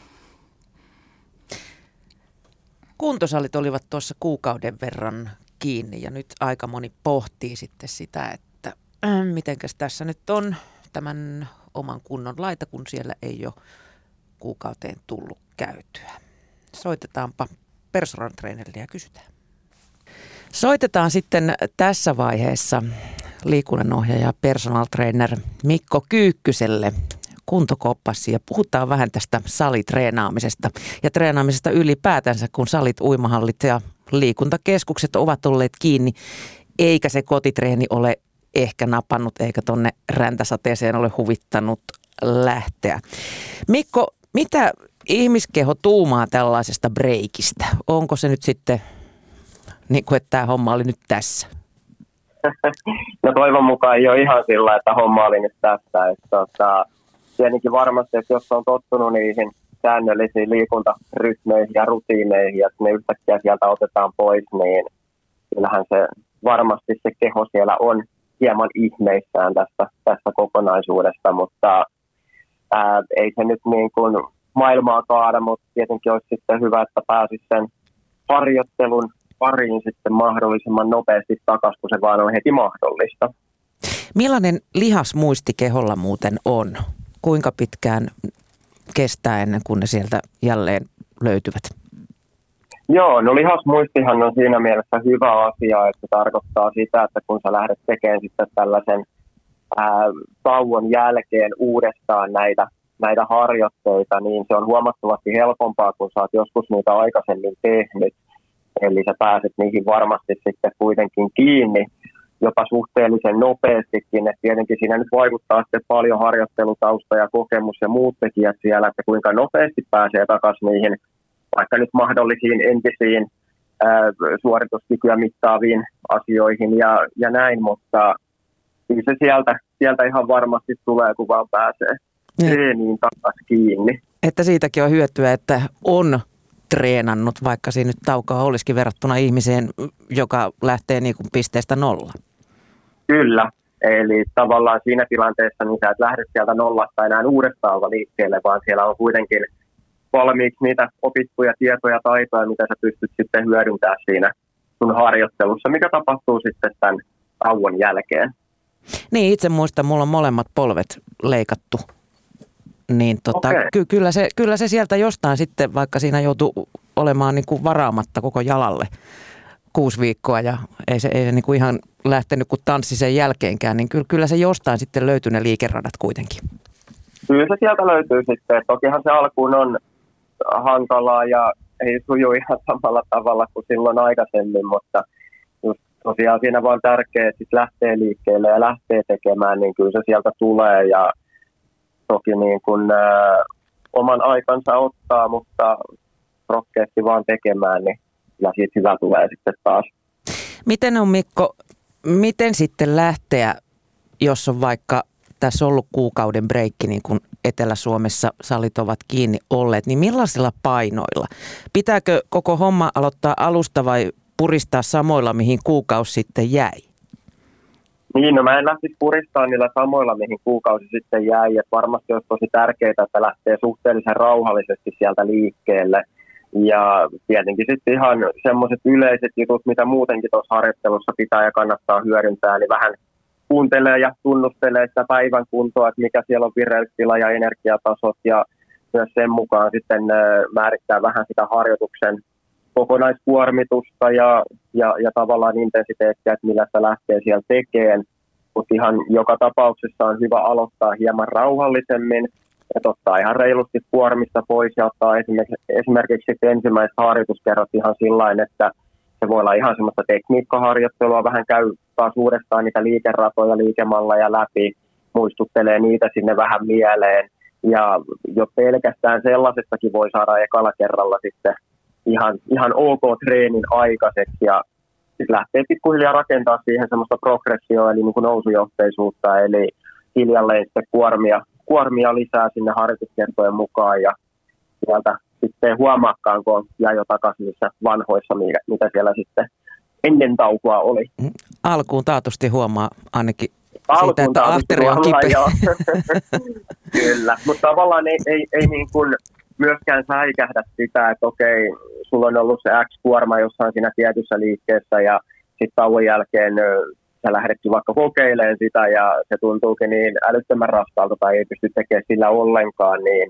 [SPEAKER 1] Kuntosalit olivat tuossa kuukauden verran kiinni ja nyt aika moni pohtii sitten sitä, että äh, mitenkäs tässä nyt on tämän oman kunnon laita, kun siellä ei ole kuukauteen tullut käytyä. Soitetaanpa personal trainerille ja kysytään. Soitetaan sitten tässä vaiheessa liikunnanohjaaja personal trainer Mikko Kyykkyselle kuntokoppassa ja puhutaan vähän tästä salitreenaamisesta ja treenaamisesta ylipäätänsä, kun salit, uimahallit ja liikuntakeskukset ovat olleet kiinni, eikä se kotitreeni ole ehkä napannut eikä tonne räntäsateeseen ole huvittanut lähteä. Mikko, mitä ihmiskeho tuumaa tällaisesta breikistä? Onko se nyt sitten, niin kuin, että tämä homma oli nyt tässä?
[SPEAKER 3] No toivon mukaan ei ole ihan sillä, että homma oli nyt tässä. Että, tota, tietenkin varmasti, että jos on tottunut niihin säännöllisiin liikuntarytmeihin ja rutiineihin, että ne yhtäkkiä sieltä otetaan pois, niin kyllähän se varmasti se keho siellä on hieman ihmeissään tästä, tästä kokonaisuudesta, mutta ää, ei se nyt niin kuin maailmaa kaada, mutta tietenkin olisi sitten hyvä, että pääsisi sen harjoittelun pariin sitten mahdollisimman nopeasti takaisin, kun se vaan on heti mahdollista.
[SPEAKER 1] Millainen lihasmuisti keholla muuten on? kuinka pitkään kestää ennen kuin ne sieltä jälleen löytyvät?
[SPEAKER 3] Joo, no lihasmuistihan on siinä mielessä hyvä asia, että se tarkoittaa sitä, että kun sä lähdet tekemään sitten tällaisen ää, tauon jälkeen uudestaan näitä, näitä harjoitteita, niin se on huomattavasti helpompaa, kun sä oot joskus niitä aikaisemmin tehnyt. Eli sä pääset niihin varmasti sitten kuitenkin kiinni jopa suhteellisen nopeastikin. Et tietenkin siinä nyt vaikuttaa sitten paljon harjoittelutausta ja kokemus ja muut tekijät siellä, että kuinka nopeasti pääsee takaisin niihin vaikka nyt mahdollisiin entisiin ää, suorituskykyä mittaaviin asioihin ja, ja näin, mutta kyllä se sieltä, sieltä ihan varmasti tulee, kun vaan pääsee. Treeniin takaisin kiinni.
[SPEAKER 1] Että siitäkin on hyötyä, että on treenannut, vaikka siinä nyt taukoa olisikin verrattuna ihmiseen, joka lähtee niin kuin pisteestä nolla.
[SPEAKER 3] Kyllä, eli tavallaan siinä tilanteessa niin sä et lähde sieltä nollasta enää uudestaan liikkeelle, vaan siellä on kuitenkin valmiiksi niitä opittuja tietoja ja taitoja, mitä sä pystyt sitten hyödyntämään siinä, sun harjoittelussa, mikä tapahtuu sitten tämän tauon jälkeen.
[SPEAKER 1] Niin, itse muistan, mulla on molemmat polvet leikattu. Niin tota, okay. ky- kyllä, se, kyllä se sieltä jostain sitten, vaikka siinä joutuu olemaan niin kuin varaamatta koko jalalle kuusi viikkoa ja ei se, ei se niin kuin ihan lähtenyt kuin tanssi sen jälkeenkään, niin kyllä, kyllä se jostain sitten löytyy ne liikeradat kuitenkin.
[SPEAKER 3] Kyllä se sieltä löytyy sitten. Tokihan se alkuun on hankalaa ja ei suju ihan samalla tavalla kuin silloin aikaisemmin, mutta just tosiaan siinä vaan tärkeää, että lähtee liikkeelle ja lähtee tekemään, niin kyllä se sieltä tulee ja toki niin kuin, ä, oman aikansa ottaa, mutta rohkeasti vaan tekemään, niin kyllä siitä hyvä tulee sitten taas.
[SPEAKER 1] Miten on Mikko, miten sitten lähteä, jos on vaikka tässä ollut kuukauden breikki, niin kuin Etelä-Suomessa salit ovat kiinni olleet, niin millaisilla painoilla? Pitääkö koko homma aloittaa alusta vai puristaa samoilla, mihin kuukausi sitten jäi?
[SPEAKER 3] Niin, no mä en lähtisi puristamaan niillä samoilla, mihin kuukausi sitten jäi. Et varmasti olisi tosi tärkeää, että lähtee suhteellisen rauhallisesti sieltä liikkeelle. Ja tietenkin sitten ihan semmoiset yleiset jutut, mitä muutenkin tuossa harjoittelussa pitää ja kannattaa hyödyntää, niin vähän kuuntelee ja tunnustelee sitä päivän kuntoa, että mikä siellä on vireystila ja energiatasot ja myös sen mukaan sitten määrittää vähän sitä harjoituksen kokonaiskuormitusta ja, ja, ja tavallaan intensiteettiä, että millä sitä lähtee siellä tekemään. Mutta ihan joka tapauksessa on hyvä aloittaa hieman rauhallisemmin, että ottaa ihan reilusti kuormista pois ja ottaa esimerkiksi, esimerkiksi ensimmäiset harjoituskerrot ihan sillä että se voi olla ihan semmoista tekniikkaharjoittelua, vähän käy taas uudestaan niitä liikeratoja, liikemalleja läpi, muistuttelee niitä sinne vähän mieleen. Ja jo pelkästään sellaisestakin voi saada ekalla kerralla sitten ihan, ihan ok treenin aikaiseksi ja sitten lähtee pikkuhiljaa rakentaa siihen semmoista progressioa eli niin kuin nousujohteisuutta, eli hiljalleen sitten kuormia, kuormia lisää sinne harjoituskertojen mukaan ja sieltä sitten huomaakaan, kun jää jo takaisin niissä vanhoissa, mitä siellä sitten ennen taukoa oli. Mm,
[SPEAKER 1] alkuun taatusti huomaa ainakin Alkuun siitä, että ahteri on kipeä.
[SPEAKER 3] Kyllä, mutta tavallaan ei, ei, ei niin kuin myöskään säikähdä sitä, että okei, sulla on ollut se X-kuorma jossain siinä tietyssä liikkeessä ja sitten tauon jälkeen sä lähdetkin vaikka kokeilemaan sitä ja se tuntuukin niin älyttömän raskaalta tai ei pysty tekemään sillä ollenkaan, niin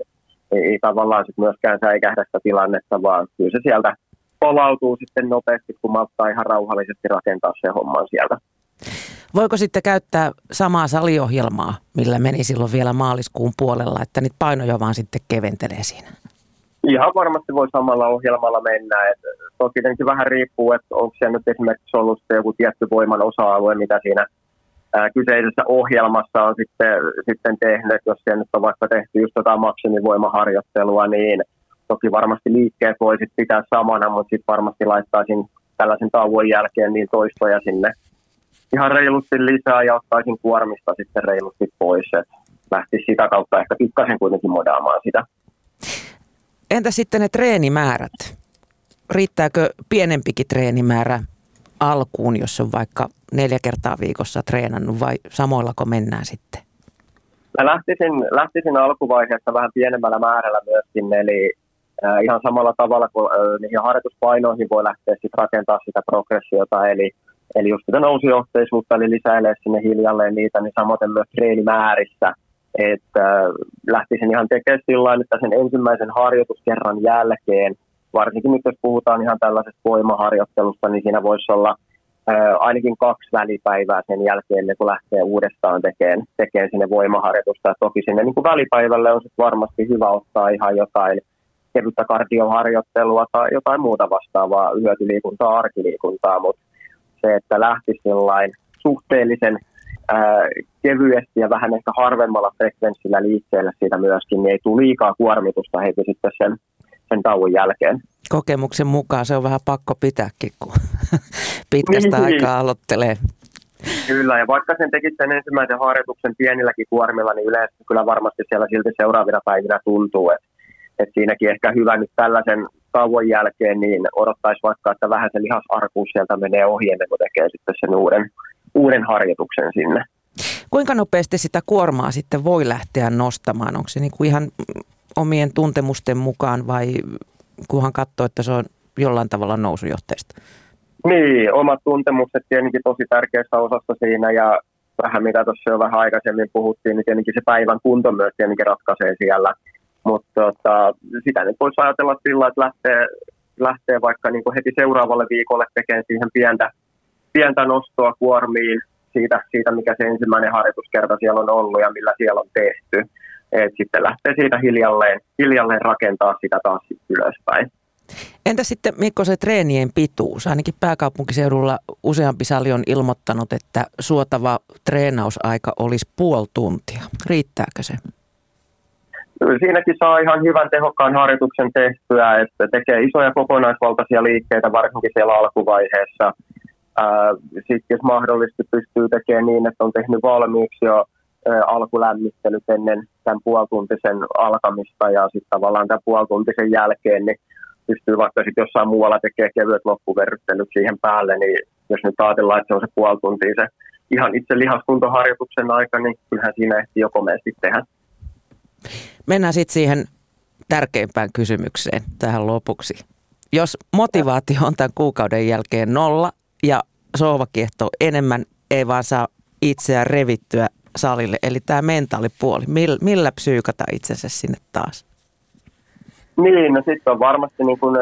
[SPEAKER 3] ei, ei tavallaan sit myöskään säikähdä sitä tilannetta, vaan kyllä se sieltä palautuu sitten nopeasti, kun malttaa ihan rauhallisesti rakentaa se homman sieltä.
[SPEAKER 1] Voiko sitten käyttää samaa saliohjelmaa, millä meni silloin vielä maaliskuun puolella, että niitä painoja vaan sitten keventelee siinä?
[SPEAKER 3] Ihan varmasti voi samalla ohjelmalla mennä. Et toki tietenkin vähän riippuu, että onko se nyt esimerkiksi ollut joku tietty voiman osa-alue, mitä siinä ää, kyseisessä ohjelmassa on sitten, sitten tehnyt. Jos siellä nyt on vaikka tehty just jotain maksimivoimaharjoittelua, niin toki varmasti liikkeet voi sitten pitää samana, mutta sitten varmasti laittaisin tällaisen tauon jälkeen niin toistoja sinne ihan reilusti lisää ja ottaisin kuormista sitten reilusti pois. Että lähtisi sitä kautta ehkä pikkasen kuitenkin modaamaan sitä.
[SPEAKER 1] Entä sitten ne treenimäärät? Riittääkö pienempikin treenimäärä alkuun, jos on vaikka neljä kertaa viikossa treenannut vai samoillako mennään sitten?
[SPEAKER 3] Mä lähtisin, lähtisin alkuvaiheessa vähän pienemmällä määrällä myöskin, eli äh, ihan samalla tavalla kuin äh, niihin harjoituspainoihin voi lähteä sit rakentaa sitä progressiota, eli, eli just sitä nousujohteisuutta, eli lisäilee sinne hiljalleen niitä, niin samoin myös treenimäärissä – että äh, lähtisin ihan tekemään sillä että sen ensimmäisen harjoituskerran jälkeen, varsinkin nyt jos puhutaan ihan tällaisesta voimaharjoittelusta, niin siinä voisi olla äh, ainakin kaksi välipäivää sen jälkeen, kun lähtee uudestaan tekemään, tekemään sinne voimaharjoitusta. Ja toki sinne niin kuin välipäivälle on varmasti hyvä ottaa ihan jotain kevyttä kardioharjoittelua tai jotain muuta vastaavaa hyötyliikuntaa, arkiliikuntaa, mutta se, että lähtisi suhteellisen ää, kevyesti ja vähän ehkä harvemmalla frekvenssillä liikkeelle siitä myöskin, niin ei tule liikaa kuormitusta heti sitten sen, sen tauon jälkeen.
[SPEAKER 1] Kokemuksen mukaan se on vähän pakko pitääkin, kun pitkästä niin, aikaa aloittelee.
[SPEAKER 3] Kyllä, ja vaikka sen tekit sen ensimmäisen harjoituksen pienilläkin kuormilla, niin yleensä kyllä varmasti siellä silti seuraavina päivinä tuntuu, että, että siinäkin ehkä hyvä nyt tällaisen tauon jälkeen, niin odottaisi vaikka, että vähän se lihasarkuus sieltä menee ohi ennen kuin tekee sitten sen uuden, uuden harjoituksen sinne.
[SPEAKER 1] Kuinka nopeasti sitä kuormaa sitten voi lähteä nostamaan? Onko se niin kuin ihan omien tuntemusten mukaan vai kunhan katsoo, että se on jollain tavalla nousujohteista?
[SPEAKER 3] Niin, omat tuntemukset tietenkin tosi tärkeässä osassa siinä ja vähän mitä tuossa jo vähän aikaisemmin puhuttiin, niin tietenkin se päivän kunto myös tietenkin ratkaisee siellä. Mutta tota, sitä nyt voisi ajatella sillä, että lähtee, lähtee vaikka niin kuin heti seuraavalle viikolle tekemään siihen pientä, pientä nostoa kuormiin siitä, siitä, mikä se ensimmäinen harjoituskerta siellä on ollut ja millä siellä on tehty. Et sitten lähtee siitä hiljalleen, hiljalleen rakentaa sitä taas ylöspäin.
[SPEAKER 1] Entä sitten Mikko se treenien pituus? Ainakin pääkaupunkiseudulla useampi sali on ilmoittanut, että suotava treenausaika olisi puoli tuntia. Riittääkö se?
[SPEAKER 3] Siinäkin saa ihan hyvän tehokkaan harjoituksen tehtyä, että tekee isoja kokonaisvaltaisia liikkeitä varsinkin siellä alkuvaiheessa. Sitten jos mahdollisesti pystyy tekemään niin, että on tehnyt valmiiksi jo alkulämmittelyt ennen tämän puolituntisen alkamista ja sitten tavallaan tämän puolituntisen jälkeen, niin pystyy vaikka sitten jossain muualla tekemään kevyet loppuverryttelyt siihen päälle, niin jos nyt ajatellaan, että se on se puoli tuntia se ihan itse lihaskuntoharjoituksen aika, niin kyllähän siinä ehtii jo komeasti tehdä.
[SPEAKER 1] Mennään sitten siihen tärkeimpään kysymykseen tähän lopuksi. Jos motivaatio on tämän kuukauden jälkeen nolla ja sohva kiehtoo enemmän, ei vaan saa itseään revittyä salille, eli tämä mentaalipuoli, millä psyykata itsensä sinne taas?
[SPEAKER 3] Niin, no sitten on varmasti niin kuin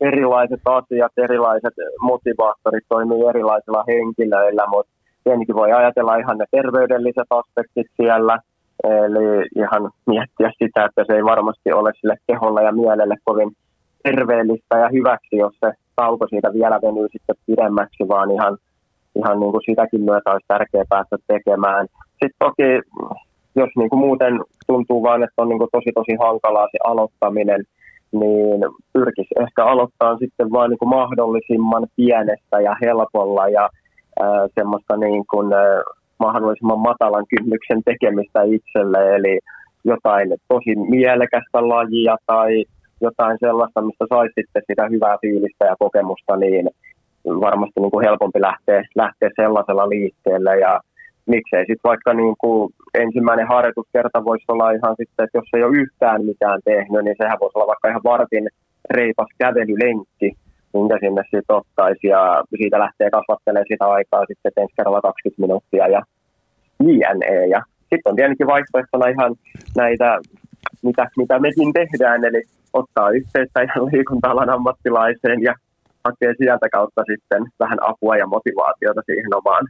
[SPEAKER 3] erilaiset asiat, erilaiset motivaattorit toimii erilaisilla henkilöillä, mutta tietenkin voi ajatella ihan ne terveydelliset aspektit siellä, eli ihan miettiä sitä, että se ei varmasti ole sille keholle ja mielelle kovin terveellistä ja hyväksi, jos se tauko siitä vielä venyy sitten pidemmäksi, vaan ihan, ihan niin kuin sitäkin myötä olisi tärkeää päästä tekemään. Sitten toki, jos niin kuin muuten tuntuu vain, että on niin kuin tosi tosi hankalaa se aloittaminen, niin pyrkisi ehkä aloittaa sitten vain niin kuin mahdollisimman pienestä ja helpolla ja ää, semmoista niin kuin, ää, mahdollisimman matalan kynnyksen tekemistä itselle, eli jotain tosi mielekästä lajia tai jotain sellaista, mistä saisi sitten sitä hyvää fiilistä ja kokemusta, niin varmasti niin kuin helpompi lähteä, lähteä sellaisella liikkeelle. Ja miksei sitten vaikka niin kuin ensimmäinen harjoituskerta voisi olla ihan sitten, että jos ei ole yhtään mitään tehnyt, niin sehän voisi olla vaikka ihan vartin reipas kävelylenkki, minkä sinne sitten ottaisi ja siitä lähtee kasvattelemaan sitä aikaa sitten ensi kerralla 20 minuuttia ja JNE. Ja sitten on tietenkin vaihtoehtona ihan näitä, mitä, mitä mekin tehdään, eli ottaa yhteyttä ihan liikunta-alan ammattilaiseen ja hakee sieltä kautta sitten vähän apua ja motivaatiota siihen omaan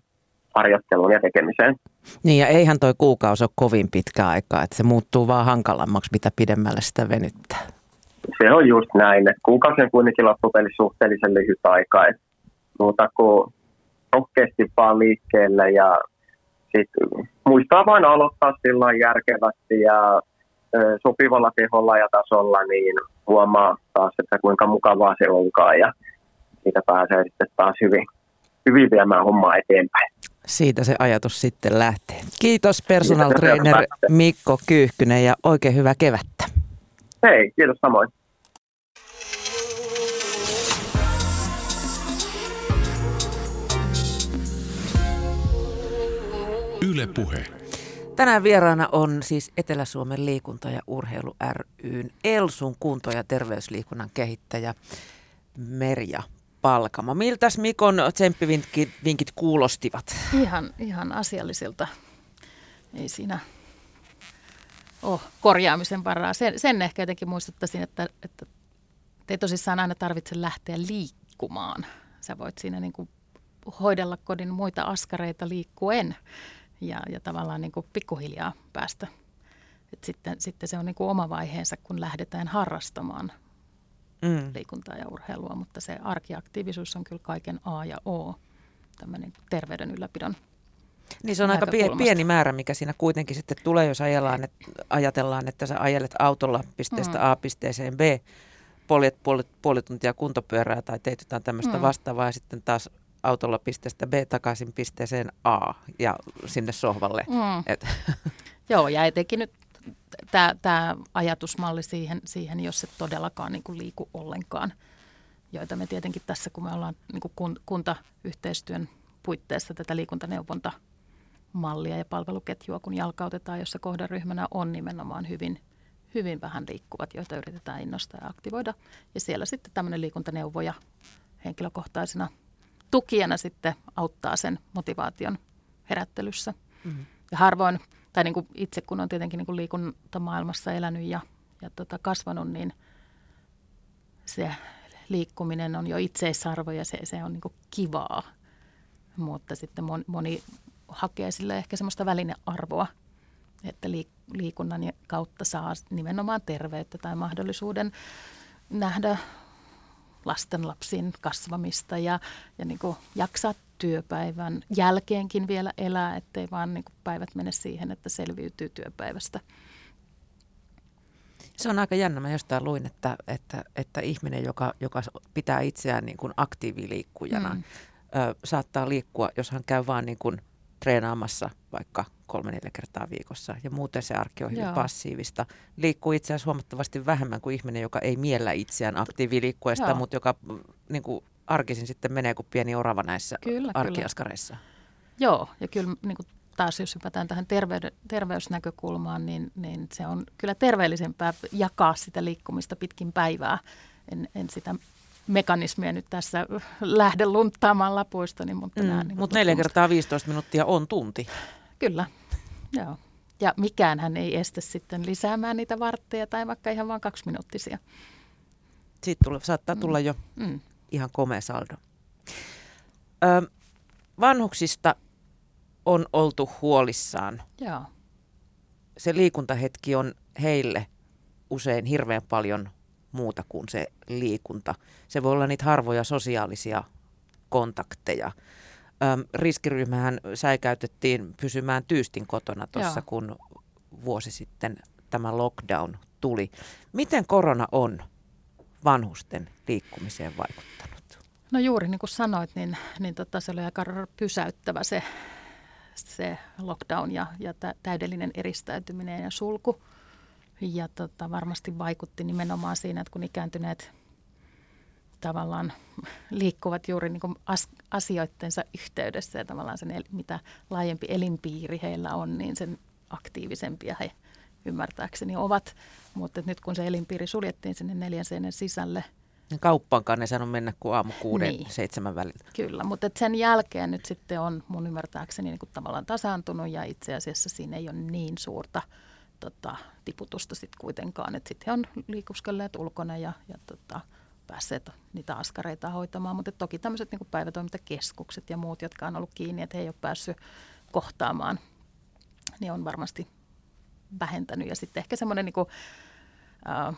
[SPEAKER 3] harjoitteluun ja tekemiseen.
[SPEAKER 1] Niin ja eihän toi kuukausi ole kovin pitkä aikaa, että se muuttuu vaan hankalammaksi, mitä pidemmälle sitä venyttää.
[SPEAKER 3] Se on just näin, että kuukausi on kuitenkin loppupelissä suhteellisen lyhyt aika, että muuta kuin rohkeasti vaan liikkeelle ja sit muistaa vain aloittaa sillä järkevästi ja ö, sopivalla teholla ja tasolla, niin huomaa taas, että kuinka mukavaa se onkaan ja siitä pääsee sitten taas hyvin, hyvin viemään hommaa eteenpäin
[SPEAKER 1] siitä se ajatus sitten lähtee. Kiitos personal trainer Mikko Kyyhkynen ja oikein hyvää kevättä.
[SPEAKER 3] Hei, kiitos samoin.
[SPEAKER 1] Yle Puhe. Tänään vieraana on siis Etelä-Suomen liikunta- ja urheilu ryn Elsun kunto- ja terveysliikunnan kehittäjä Merja Palkama. Miltäs Mikon tsemppivinkit kuulostivat?
[SPEAKER 2] Ihan, ihan asiallisilta. Ei siinä ole korjaamisen varaa. Sen, sen ehkä jotenkin muistuttaisin, että, että ei tosissaan aina tarvitse lähteä liikkumaan. Sä voit siinä niin kuin hoidella kodin muita askareita liikkuen ja, ja tavallaan niin kuin pikkuhiljaa päästä. Et sitten, sitten se on niin kuin oma vaiheensa, kun lähdetään harrastamaan mm. liikuntaa ja urheilua, mutta se arkiaktiivisuus on kyllä kaiken A ja O, tämmöinen terveyden ylläpidon
[SPEAKER 1] niin se on aika pieni määrä, mikä siinä kuitenkin sitten tulee, jos ajellaan, että, ajatellaan, että sä ajelet autolla pisteestä mm. A pisteeseen B, puoli, puoli, puoli tuntia kuntopyörää tai teet jotain tämmöistä mm. vastaavaa ja sitten taas autolla pisteestä B takaisin pisteeseen A ja sinne sohvalle. Mm. Et.
[SPEAKER 2] Joo, ja etenkin nyt tämä ajatusmalli siihen, siihen, jos se todellakaan niin kuin liiku ollenkaan, joita me tietenkin tässä, kun me ollaan niin kuin kuntayhteistyön puitteissa tätä liikuntaneuvontamallia ja palveluketjua, kun jalkautetaan, jossa kohderyhmänä on nimenomaan hyvin, hyvin vähän liikkuvat, joita yritetään innostaa ja aktivoida. Ja siellä sitten tämmöinen liikuntaneuvoja henkilökohtaisena tukijana sitten auttaa sen motivaation herättelyssä. Mm. Ja harvoin, tai niin kuin itse kun on tietenkin niin kuin liikuntamaailmassa elänyt ja, ja tota kasvanut, niin se liikkuminen on jo itseisarvo ja se, se on niin kuin kivaa. Mutta sitten moni hakee sille ehkä semmoista välinearvoa, että liikunnan kautta saa nimenomaan terveyttä tai mahdollisuuden nähdä lasten lapsin kasvamista ja, ja niin kuin jaksaa työpäivän jälkeenkin vielä elää, ettei vaan niin kuin päivät mene siihen, että selviytyy työpäivästä.
[SPEAKER 1] Se on aika jännä. Mä jostain luin, että, että, että ihminen, joka, joka pitää itseään niin kuin aktiiviliikkujana, mm. ö, saattaa liikkua, jos hän käy vaan niin kuin treenaamassa vaikka kolme neljä kertaa viikossa ja muuten se arki on hyvin Joo. passiivista. Liikkuu itse asiassa huomattavasti vähemmän kuin ihminen, joka ei miellä itseään aktiiviliikkuesta, mutta joka mm, niin kuin arkisin sitten menee kuin pieni orava näissä kyllä, arkiaskareissa. Kyllä.
[SPEAKER 2] Joo, ja kyllä niin kuin taas jos hypätään tähän terveyde, terveysnäkökulmaan, niin, niin se on kyllä terveellisempää jakaa sitä liikkumista pitkin päivää. En, en sitä mekanismia nyt tässä lähde lunttaamaan lapuistani. Mutta mm,
[SPEAKER 1] niin Mut neljä kertaa 15 minuuttia on tunti.
[SPEAKER 2] Kyllä, joo. Ja mikään hän ei estä sitten lisäämään niitä vartteja tai vaikka ihan vain kaksi minuuttisia.
[SPEAKER 1] Siitä tulla, saattaa mm. tulla jo mm. ihan komea saldo. Ö, vanhuksista on oltu huolissaan.
[SPEAKER 2] Joo.
[SPEAKER 1] Se liikuntahetki on heille usein hirveän paljon muuta kuin se liikunta. Se voi olla niitä harvoja sosiaalisia kontakteja. Öm, riskiryhmähän säikäytettiin pysymään tyystin kotona tuossa, kun vuosi sitten tämä lockdown tuli. Miten korona on vanhusten liikkumiseen vaikuttanut?
[SPEAKER 2] No juuri niin kuin sanoit, niin, niin tota, se oli aika pysäyttävä se, se lockdown ja, ja täydellinen eristäytyminen ja sulku. Ja tota, varmasti vaikutti nimenomaan siinä, että kun ikääntyneet tavallaan liikkuvat juuri niin as, asioittensa yhteydessä ja tavallaan sen, mitä laajempi elinpiiri heillä on, niin sen aktiivisempia he ymmärtääkseni ovat. Mutta nyt kun se elinpiiri suljettiin sinne neljän seinän sisälle.
[SPEAKER 1] Kauppaankaan ne sanoo mennä kuin aamu kuuden, niin. seitsemän välillä.
[SPEAKER 2] Kyllä, mutta sen jälkeen nyt sitten on mun ymmärtääkseni niin kuin tavallaan tasaantunut ja itse asiassa siinä ei ole niin suurta tota, tiputusta sitten kuitenkaan. Että sitten he on liikuskelleet ulkona ja, ja tota, päässeet niitä askareita hoitamaan. Mutta toki tämmöiset niin päivätoimintakeskukset ja muut, jotka on ollut kiinni, että he ei ole päässyt kohtaamaan, niin on varmasti vähentänyt. Ja sitten ehkä semmoinen niin äh,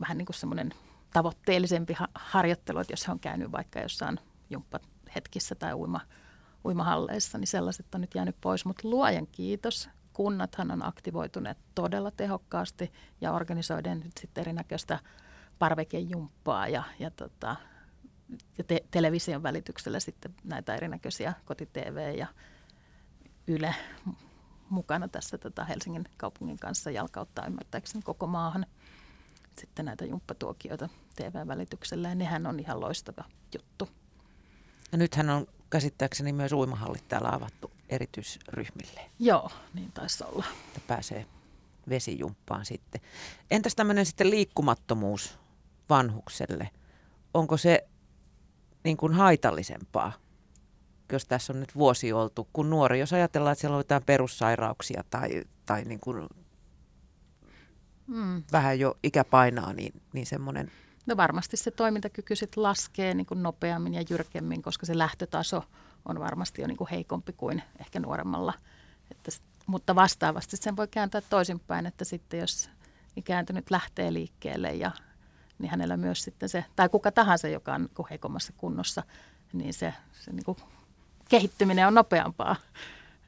[SPEAKER 2] vähän niin semmoinen tavoitteellisempi ha- harjoittelu, että jos he on käynyt vaikka jossain jumppahetkissä tai uima, uimahalleissa, niin sellaiset on nyt jäänyt pois. Mutta luojan kiitos, kunnathan on aktivoituneet todella tehokkaasti ja organisoiden nyt sitten erinäköistä parvekejumppaa ja, ja, tota, ja te- television välityksellä sitten näitä erinäköisiä koti-TV ja Yle mukana tässä tota Helsingin kaupungin kanssa jalkauttaa ymmärtääkseni koko maahan sitten näitä jumppatuokioita TV-välityksellä ja nehän on ihan loistava juttu.
[SPEAKER 1] Ja nythän on käsittääkseni myös uimahallit täällä avattu erityisryhmille.
[SPEAKER 2] Joo, niin taisi olla.
[SPEAKER 1] Että pääsee vesijumppaan sitten. Entäs tämmöinen sitten liikkumattomuus vanhukselle? Onko se niin kuin haitallisempaa, jos tässä on nyt vuosi oltu, kun nuori, jos ajatellaan, että siellä on jotain perussairauksia tai, tai niin kuin mm. vähän jo ikä painaa, niin, niin semmoinen
[SPEAKER 2] No varmasti se toimintakyky sitten laskee niin kuin nopeammin ja jyrkemmin, koska se lähtötaso on varmasti jo niin kuin heikompi kuin ehkä nuoremmalla. Että, mutta vastaavasti sen voi kääntää toisinpäin, että sitten jos ikääntynyt lähtee liikkeelle ja niin hänellä myös sitten se, tai kuka tahansa, joka on niin heikommassa kunnossa, niin se, se niin kuin kehittyminen on nopeampaa.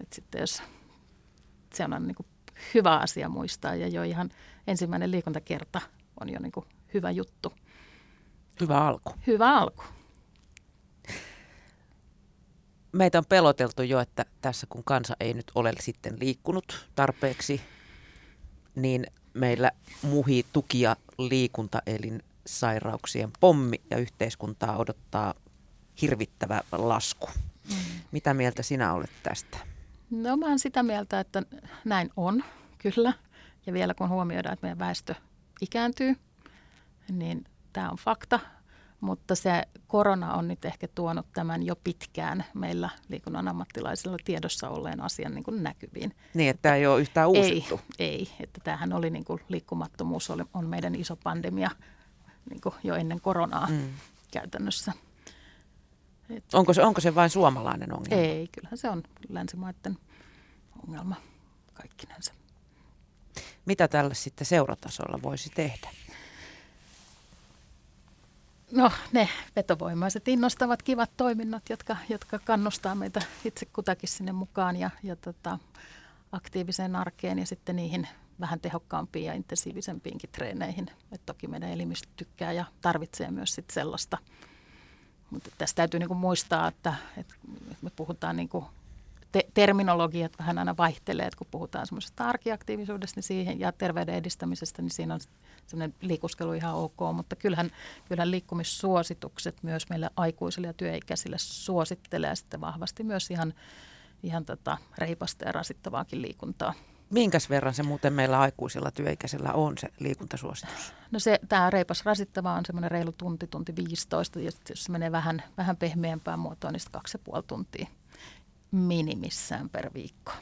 [SPEAKER 2] Et sitten jos se on niin kuin hyvä asia muistaa ja jo ihan ensimmäinen liikuntakerta on jo niin kuin hyvä juttu.
[SPEAKER 1] Hyvä alku.
[SPEAKER 2] Hyvä alku.
[SPEAKER 1] Meitä on peloteltu jo, että tässä kun kansa ei nyt ole sitten liikkunut tarpeeksi, niin meillä muhi tuki- ja liikuntaelinsairauksien pommi ja yhteiskuntaa odottaa hirvittävä lasku. Mm. Mitä mieltä sinä olet tästä?
[SPEAKER 2] No mä olen sitä mieltä, että näin on, kyllä. Ja vielä kun huomioidaan, että meidän väestö ikääntyy, niin tämä on fakta. Mutta se korona on nyt ehkä tuonut tämän jo pitkään meillä liikunnan ammattilaisilla tiedossa olleen asian niin kuin näkyviin.
[SPEAKER 1] Niin, että tämä ei ole yhtään uusittu.
[SPEAKER 2] Ei, ei että tämähän oli niin kuin, liikkumattomuus oli, on meidän iso pandemia niin kuin jo ennen koronaa mm. käytännössä.
[SPEAKER 1] Et, onko, se, onko se vain suomalainen ongelma?
[SPEAKER 2] Ei, kyllähän se on länsimaiden ongelma kaikkinensa.
[SPEAKER 1] Mitä tällä sitten seuratasolla voisi tehdä?
[SPEAKER 2] No ne vetovoimaiset innostavat kivat toiminnot, jotka, jotka kannustaa meitä itse kutakin sinne mukaan ja, ja tota, aktiiviseen arkeen ja sitten niihin vähän tehokkaampiin ja intensiivisempiinkin treeneihin. Et toki meidän elimistö tykkää ja tarvitsee myös sit sellaista. Mutta tässä täytyy niinku muistaa, että, että me puhutaan niinku te- terminologiat vähän aina vaihtelee, että kun puhutaan semmoisesta arkiaktiivisuudesta niin siihen, ja terveyden edistämisestä, niin siinä on semmoinen liikuskelu ihan ok, mutta kyllähän, kyllähän liikkumissuositukset myös meille aikuisille ja työikäisille suosittelee sitten vahvasti myös ihan, ihan tota reipasta ja rasittavaakin liikuntaa.
[SPEAKER 1] Minkäs verran se muuten meillä aikuisilla työikäisillä on se liikuntasuositus?
[SPEAKER 2] No se, tämä reipas rasittava on semmoinen reilu tunti, tunti 15, ja jos se menee vähän, vähän pehmeämpään muotoon, niin kaksi ja puoli tuntia minimissään per viikko.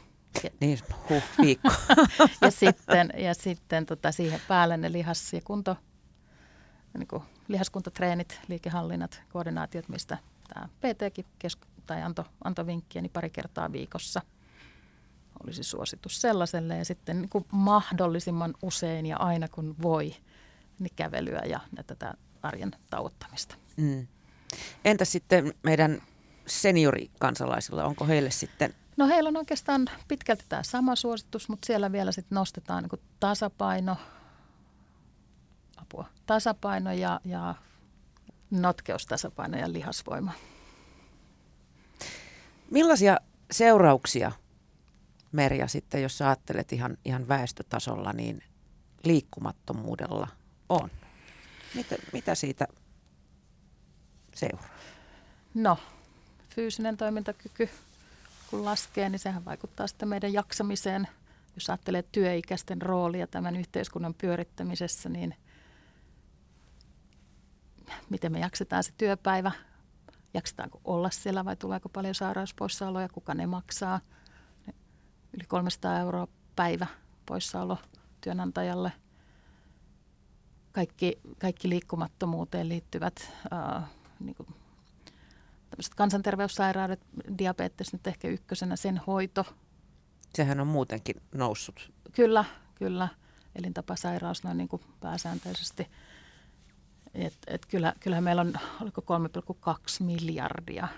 [SPEAKER 1] Ja, niin, huh, viikko.
[SPEAKER 2] ja sitten, ja sitten tota, siihen päälle ne lihas- ja kunto, niin kuin lihaskuntotreenit, liikehallinnat, koordinaatiot, mistä tämä PTkin kesk- tai antoi, antoi vinkkiä, niin pari kertaa viikossa olisi suositus sellaiselle. Ja sitten niin kuin mahdollisimman usein ja aina kun voi, niin kävelyä ja tätä arjen tauottamista. Mm.
[SPEAKER 1] Entä sitten meidän seniorikansalaisilla, onko heille sitten?
[SPEAKER 2] No heillä on oikeastaan pitkälti tämä sama suositus, mutta siellä vielä sitten nostetaan niin tasapaino, apua, tasapaino ja, ja notkeustasapaino ja lihasvoima.
[SPEAKER 1] Millaisia seurauksia, Merja, sitten jos ajattelet ihan, ihan väestötasolla, niin liikkumattomuudella on? Mitä, mitä siitä seuraa?
[SPEAKER 2] No, fyysinen toimintakyky kun laskee, niin sehän vaikuttaa sitten meidän jaksamiseen. Jos ajattelee työikäisten roolia tämän yhteiskunnan pyörittämisessä, niin miten me jaksetaan se työpäivä, jaksetaanko olla siellä vai tuleeko paljon sairauspoissaoloja, kuka ne maksaa. Yli 300 euroa päivä poissaolo työnantajalle. Kaikki, kaikki liikkumattomuuteen liittyvät äh, niin kuin tämmöiset kansanterveyssairaudet, diabetes nyt ehkä ykkösenä, sen hoito.
[SPEAKER 1] Sehän on muutenkin noussut.
[SPEAKER 2] Kyllä, kyllä. Elintapasairaus noin niin kuin pääsääntöisesti. Et, et kyllä, kyllähän meillä on, oliko 3,2 miljardia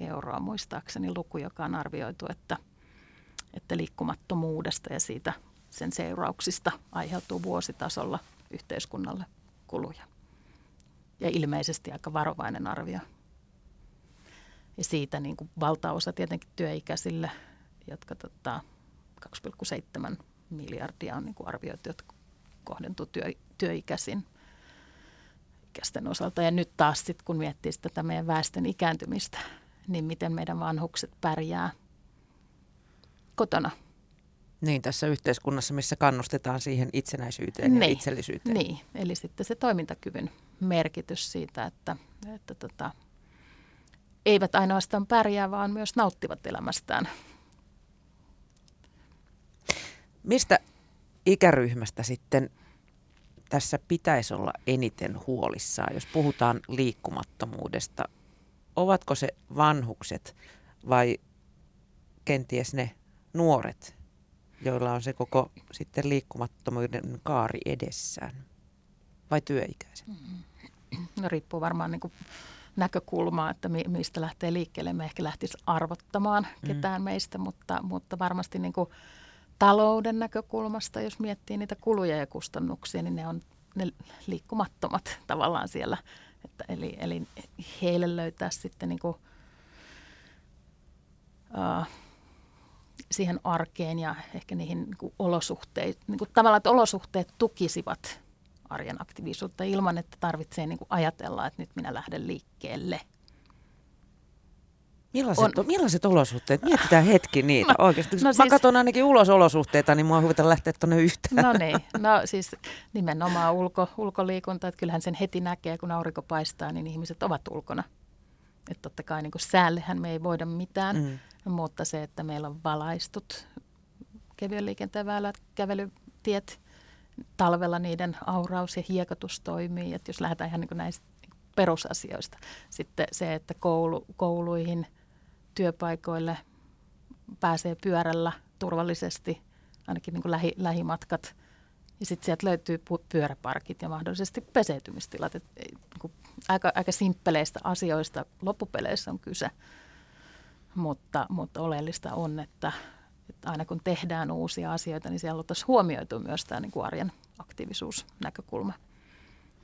[SPEAKER 2] euroa muistaakseni luku, joka on arvioitu, että, että liikkumattomuudesta ja siitä sen seurauksista aiheutuu vuositasolla yhteiskunnalle kuluja. Ja ilmeisesti aika varovainen arvio. Ja siitä niin kuin valtaosa tietenkin työikäisille, jotka tota, 2,7 miljardia on niin kuin arvioitu, jotka kohdentuu työ, työikäisin ikäisten osalta. Ja nyt taas sit, kun miettii sitä tätä meidän väestön ikääntymistä, niin miten meidän vanhukset pärjää kotona.
[SPEAKER 1] Niin, tässä yhteiskunnassa, missä kannustetaan siihen itsenäisyyteen niin, ja itsellisyyteen.
[SPEAKER 2] Niin, eli sitten se toimintakyvyn merkitys siitä, että, että tota, eivät ainoastaan pärjää, vaan myös nauttivat elämästään.
[SPEAKER 1] Mistä ikäryhmästä sitten tässä pitäisi olla eniten huolissaan, jos puhutaan liikkumattomuudesta? Ovatko se vanhukset vai kenties ne nuoret, joilla on se koko sitten liikkumattomuuden kaari edessään? Vai työikäiset?
[SPEAKER 2] No riippuu varmaan niin kuin näkökulmaa, että mi, mistä lähtee liikkeelle. Me ehkä lähtisi arvottamaan mm. ketään mm. meistä, mutta, mutta varmasti niin kuin talouden näkökulmasta, jos miettii niitä kuluja ja kustannuksia, niin ne on ne liikkumattomat tavallaan siellä. Että eli, eli heille löytää sitten niin kuin, uh, siihen arkeen ja ehkä niihin niin olosuhteisiin, niin kuin tavallaan, että olosuhteet tukisivat arjen aktiivisuutta ilman, että tarvitsee niin kuin ajatella, että nyt minä lähden liikkeelle.
[SPEAKER 1] Millaiset, on, millaiset olosuhteet? Mietitään hetki niitä no, oikeasti. No Mä
[SPEAKER 2] siis-
[SPEAKER 1] katson ainakin ulos olosuhteita, niin mua huvita lähteä tuonne yhtään.
[SPEAKER 2] No niin, no siis nimenomaan ulko, ulkoliikunta, että kyllähän sen heti näkee, kun aurinko paistaa, niin ihmiset ovat ulkona. Että totta kai niin säällehän me ei voida mitään,
[SPEAKER 1] mm.
[SPEAKER 2] mutta se, että meillä on valaistut kevyen liikenteen väylät, kävelytiet, talvella niiden auraus ja hiekotus toimii, että jos lähdetään ihan niin kuin näistä perusasioista. Sitten se, että koulu, kouluihin, työpaikoille pääsee pyörällä turvallisesti, ainakin niin kuin lähi, lähimatkat. Ja sitten sieltä löytyy pyöräparkit ja mahdollisesti peseytymistilat. Et, niin aika, aika simppeleistä asioista loppupeleissä on kyse. Mutta, mutta oleellista on, että, että aina kun tehdään uusia asioita, niin siellä oltaisiin huomioitu myös tämä niin kuin arjen aktiivisuusnäkökulma.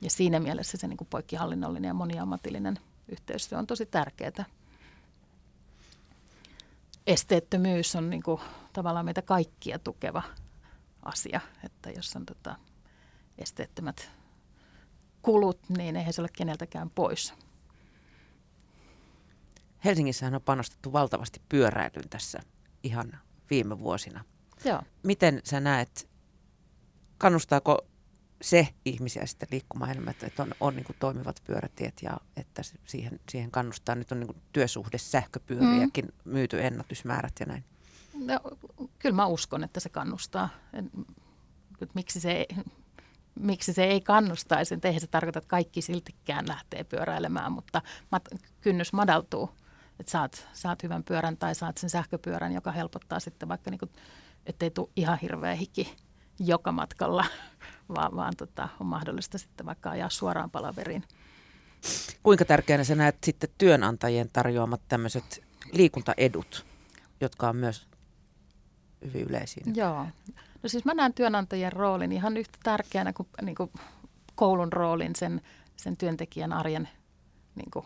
[SPEAKER 2] Ja siinä mielessä se niin kuin poikkihallinnollinen ja moniammatillinen yhteistyö on tosi tärkeää. Esteettömyys on niin kuin tavallaan meitä kaikkia tukeva asia, että jos on tota esteettömät kulut, niin eihän se ole keneltäkään pois.
[SPEAKER 1] Helsingissähän on panostettu valtavasti pyöräilyyn tässä ihan viime vuosina.
[SPEAKER 2] Joo.
[SPEAKER 1] Miten sä näet, kannustaako se ihmisiä sitten liikkumaan enemmän, että on, on niin kuin toimivat pyörätiet ja että siihen, siihen kannustaa. Nyt on niin työsuhde sähköpyöriäkin mm. myyty ennätysmäärät ja näin.
[SPEAKER 2] No, kyllä mä uskon, että se kannustaa. Miksi, se, ei- miksi se ei kannustaisi? Eihän se tarkoita, että kaikki siltikään lähtee pyöräilemään, mutta mat, kynnys madaltuu. Että saat, saat hyvän pyörän tai saat sen sähköpyörän, joka helpottaa sitten vaikka, niin kuin, ettei tule ihan hirveä hiki joka matkalla, vaan, vaan tota, on mahdollista sitten vaikka ajaa suoraan palaveriin.
[SPEAKER 1] Kuinka tärkeänä sä näet sitten työnantajien tarjoamat tämmöiset liikuntaedut, jotka on myös hyvin yleisiä?
[SPEAKER 2] Joo. No siis mä näen työnantajien roolin ihan yhtä tärkeänä kuin, niin kuin koulun roolin sen, sen työntekijän arjen niin kuin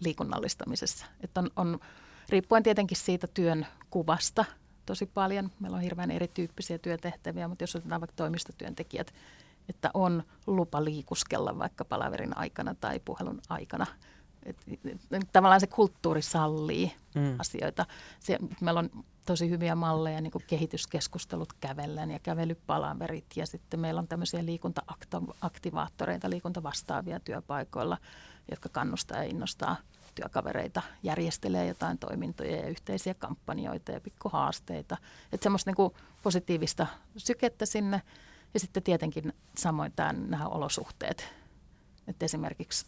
[SPEAKER 2] liikunnallistamisessa. Että on, on, riippuen tietenkin siitä työn kuvasta tosi paljon. Meillä on hirveän erityyppisiä työtehtäviä, mutta jos otetaan vaikka toimistotyöntekijät, että on lupa liikuskella vaikka palaverin aikana tai puhelun aikana. Et, et, tavallaan se kulttuuri sallii
[SPEAKER 1] Mm.
[SPEAKER 2] asioita. Se, meillä on tosi hyviä malleja, niin kuin kehityskeskustelut kävellen ja kävelypalaverit. Ja sitten meillä on tämmöisiä liikuntaaktivaattoreita, liikuntavastaavia työpaikoilla, jotka kannustaa ja innostaa työkavereita, järjestelee jotain toimintoja ja yhteisiä kampanjoita ja pikkuhaasteita. Että semmoista niin positiivista sykettä sinne. Ja sitten tietenkin samoin tämän, nämä olosuhteet. Että esimerkiksi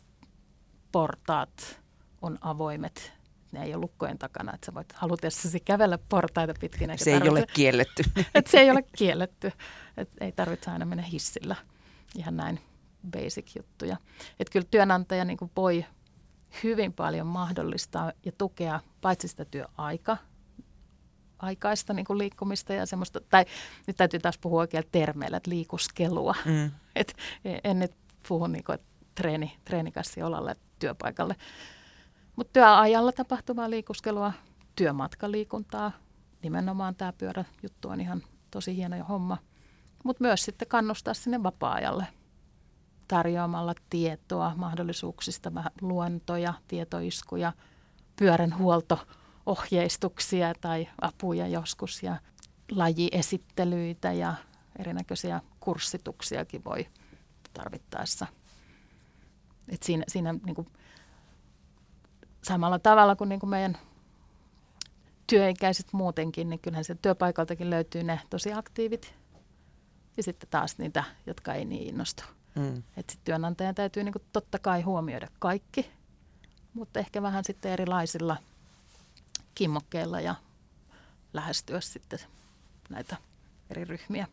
[SPEAKER 2] portaat on avoimet, ne ei ole lukkojen takana, että sä voit halutessasi kävellä portaita pitkin.
[SPEAKER 1] Se ei
[SPEAKER 2] tarvitse-
[SPEAKER 1] ole kielletty.
[SPEAKER 2] se ei ole kielletty. Et ei tarvitse aina mennä hissillä. Ihan näin basic juttuja. Että kyllä työnantaja niin kuin voi hyvin paljon mahdollistaa ja tukea paitsi sitä työaika, aikaista niin kuin liikkumista ja semmoista, tai nyt täytyy taas puhua oikealla termeillä, että liikuskelua.
[SPEAKER 1] Mm.
[SPEAKER 2] Et en nyt puhu niin kuin, että treeni, treenikassi olalle työpaikalle. Mutta työajalla tapahtuvaa liikuskelua, työmatkaliikuntaa, nimenomaan tämä pyöräjuttu on ihan tosi hieno homma. Mutta myös sitten kannustaa sinne vapaa-ajalle tarjoamalla tietoa mahdollisuuksista, vähän luontoja, tietoiskuja, pyöränhuolto-ohjeistuksia tai apuja joskus ja lajiesittelyitä ja erinäköisiä kurssituksiakin voi tarvittaessa. Et siinä siinä niin kuin, samalla tavalla kuin, niin kuin meidän työikäiset muutenkin, niin kyllähän se työpaikaltakin löytyy ne tosi aktiivit ja sitten taas niitä, jotka ei niin innostu.
[SPEAKER 1] Mm.
[SPEAKER 2] Että työnantajan täytyy niin kuin totta kai huomioida kaikki, mutta ehkä vähän sitten erilaisilla kimmokkeilla ja lähestyä sitten näitä eri ryhmiä.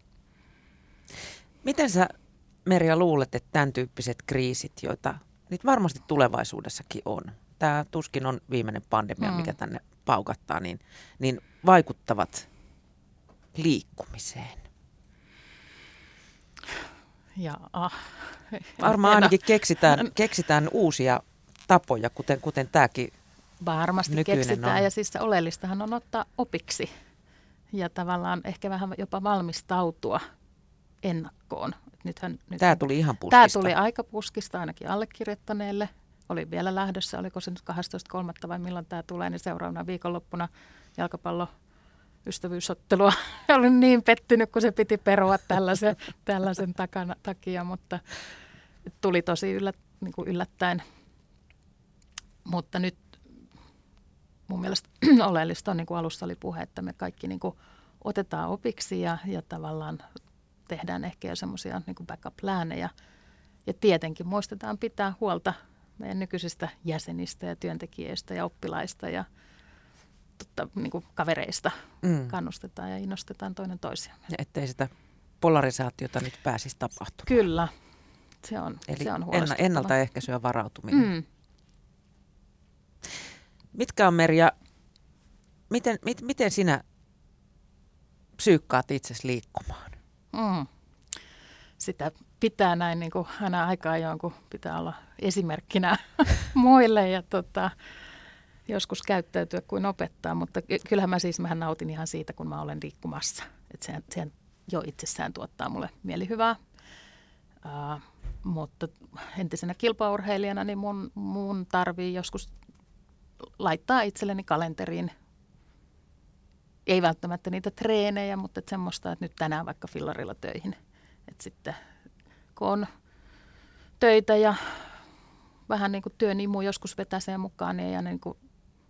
[SPEAKER 1] Miten sä, Merja, luulet, että tämän tyyppiset kriisit, joita nyt varmasti tulevaisuudessakin on, tämä tuskin on viimeinen pandemia,
[SPEAKER 2] Mm.
[SPEAKER 1] mikä tänne paukattaa, niin, niin vaikuttavat liikkumiseen?
[SPEAKER 2] Ja, ah,
[SPEAKER 1] Varmaan ainakin keksitään, keksitään uusia tapoja, kuten, kuten tämäkin.
[SPEAKER 2] Varmasti keksitään
[SPEAKER 1] on.
[SPEAKER 2] ja siis oleellistahan on ottaa opiksi ja tavallaan ehkä vähän jopa valmistautua ennakkoon. Nythän, nyt
[SPEAKER 1] Tämä tuli ihan puskista.
[SPEAKER 2] Tämä tuli aika puskista ainakin allekirjoittaneelle. oli vielä lähdössä, oliko se nyt 12.3. vai milloin tämä tulee, niin seuraavana viikonloppuna jalkapallo ystävyysottelua. Olin niin pettynyt, kun se piti perua tällaisen, tällaisen takana, takia, mutta tuli tosi yllät, niin kuin yllättäen. Mutta nyt mun mielestä oleellista on, niin kuin alussa oli puhe, että me kaikki niin kuin otetaan opiksi ja, ja tavallaan tehdään ehkä jo semmoisia niin backup-läänejä. Ja tietenkin muistetaan pitää huolta meidän nykyisistä jäsenistä ja työntekijöistä ja oppilaista ja totta, niin kuin kavereista. Mm. Kannustetaan ja innostetaan toinen toisiaan.
[SPEAKER 1] Ja ettei sitä polarisaatiota nyt pääsisi tapahtumaan.
[SPEAKER 2] Kyllä, se on,
[SPEAKER 1] Eli
[SPEAKER 2] se on
[SPEAKER 1] ennaltaehkäisyä varautuminen. Mm. Mitkä on Merja, miten, mit, miten sinä psyykkaat itsesi liikkumaan? Mm.
[SPEAKER 2] Sitä pitää näin niin kuin aina aikaa ajoin, kun pitää olla esimerkkinä muille ja tota, joskus käyttäytyä kuin opettaa, mutta kyllähän mä siis mähän nautin ihan siitä, kun mä olen liikkumassa. Että sehän, sehän jo itsessään tuottaa mulle mielihyvää. Uh, mutta entisenä kilpaurheilijana niin mun, mun tarvii joskus laittaa itselleni kalenteriin ei välttämättä niitä treenejä, mutta että semmoista, että nyt tänään vaikka fillarilla töihin. Että sitten kun on töitä ja vähän niin kuin työn imu joskus vetäsee mukaan, niin ei aina niin kuin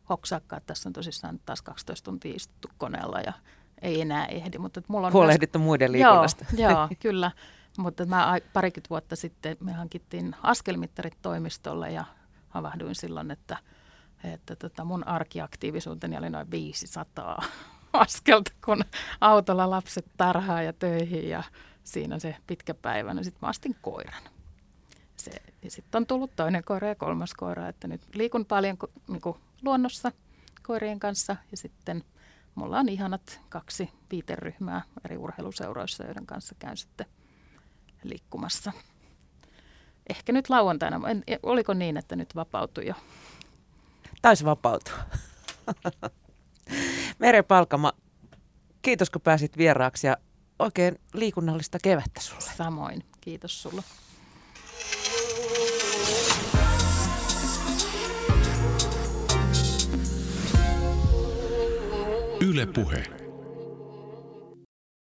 [SPEAKER 2] hoksaakaan, että tässä on tosissaan taas 12 tuntia istuttu koneella ja ei enää ehdi. Mutta että mulla on
[SPEAKER 1] Huolehdittu myös... muiden liikunnasta.
[SPEAKER 2] Joo, joo kyllä. Mutta mä parikymmentä vuotta sitten me hankittiin askelmittarit toimistolle ja havahduin silloin, että, että tota mun arkiaktiivisuuteni oli noin 500 askelta, kun autolla lapset tarhaa ja töihin ja siinä se pitkä päivä. No sitten mä astin koiran. Se, ja sitten on tullut toinen koira ja kolmas koira, että nyt liikun paljon niin kuin luonnossa koirien kanssa ja sitten mulla on ihanat kaksi viiteryhmää eri urheiluseuroissa, joiden kanssa käyn sitten liikkumassa. Ehkä nyt lauantaina, en, oliko niin, että nyt vapautui jo?
[SPEAKER 1] Taisi vapautua. Mere Palkama, kiitos kun pääsit vieraaksi ja oikein liikunnallista kevättä sulle.
[SPEAKER 2] Samoin, kiitos sulle.
[SPEAKER 4] Yle Puhe.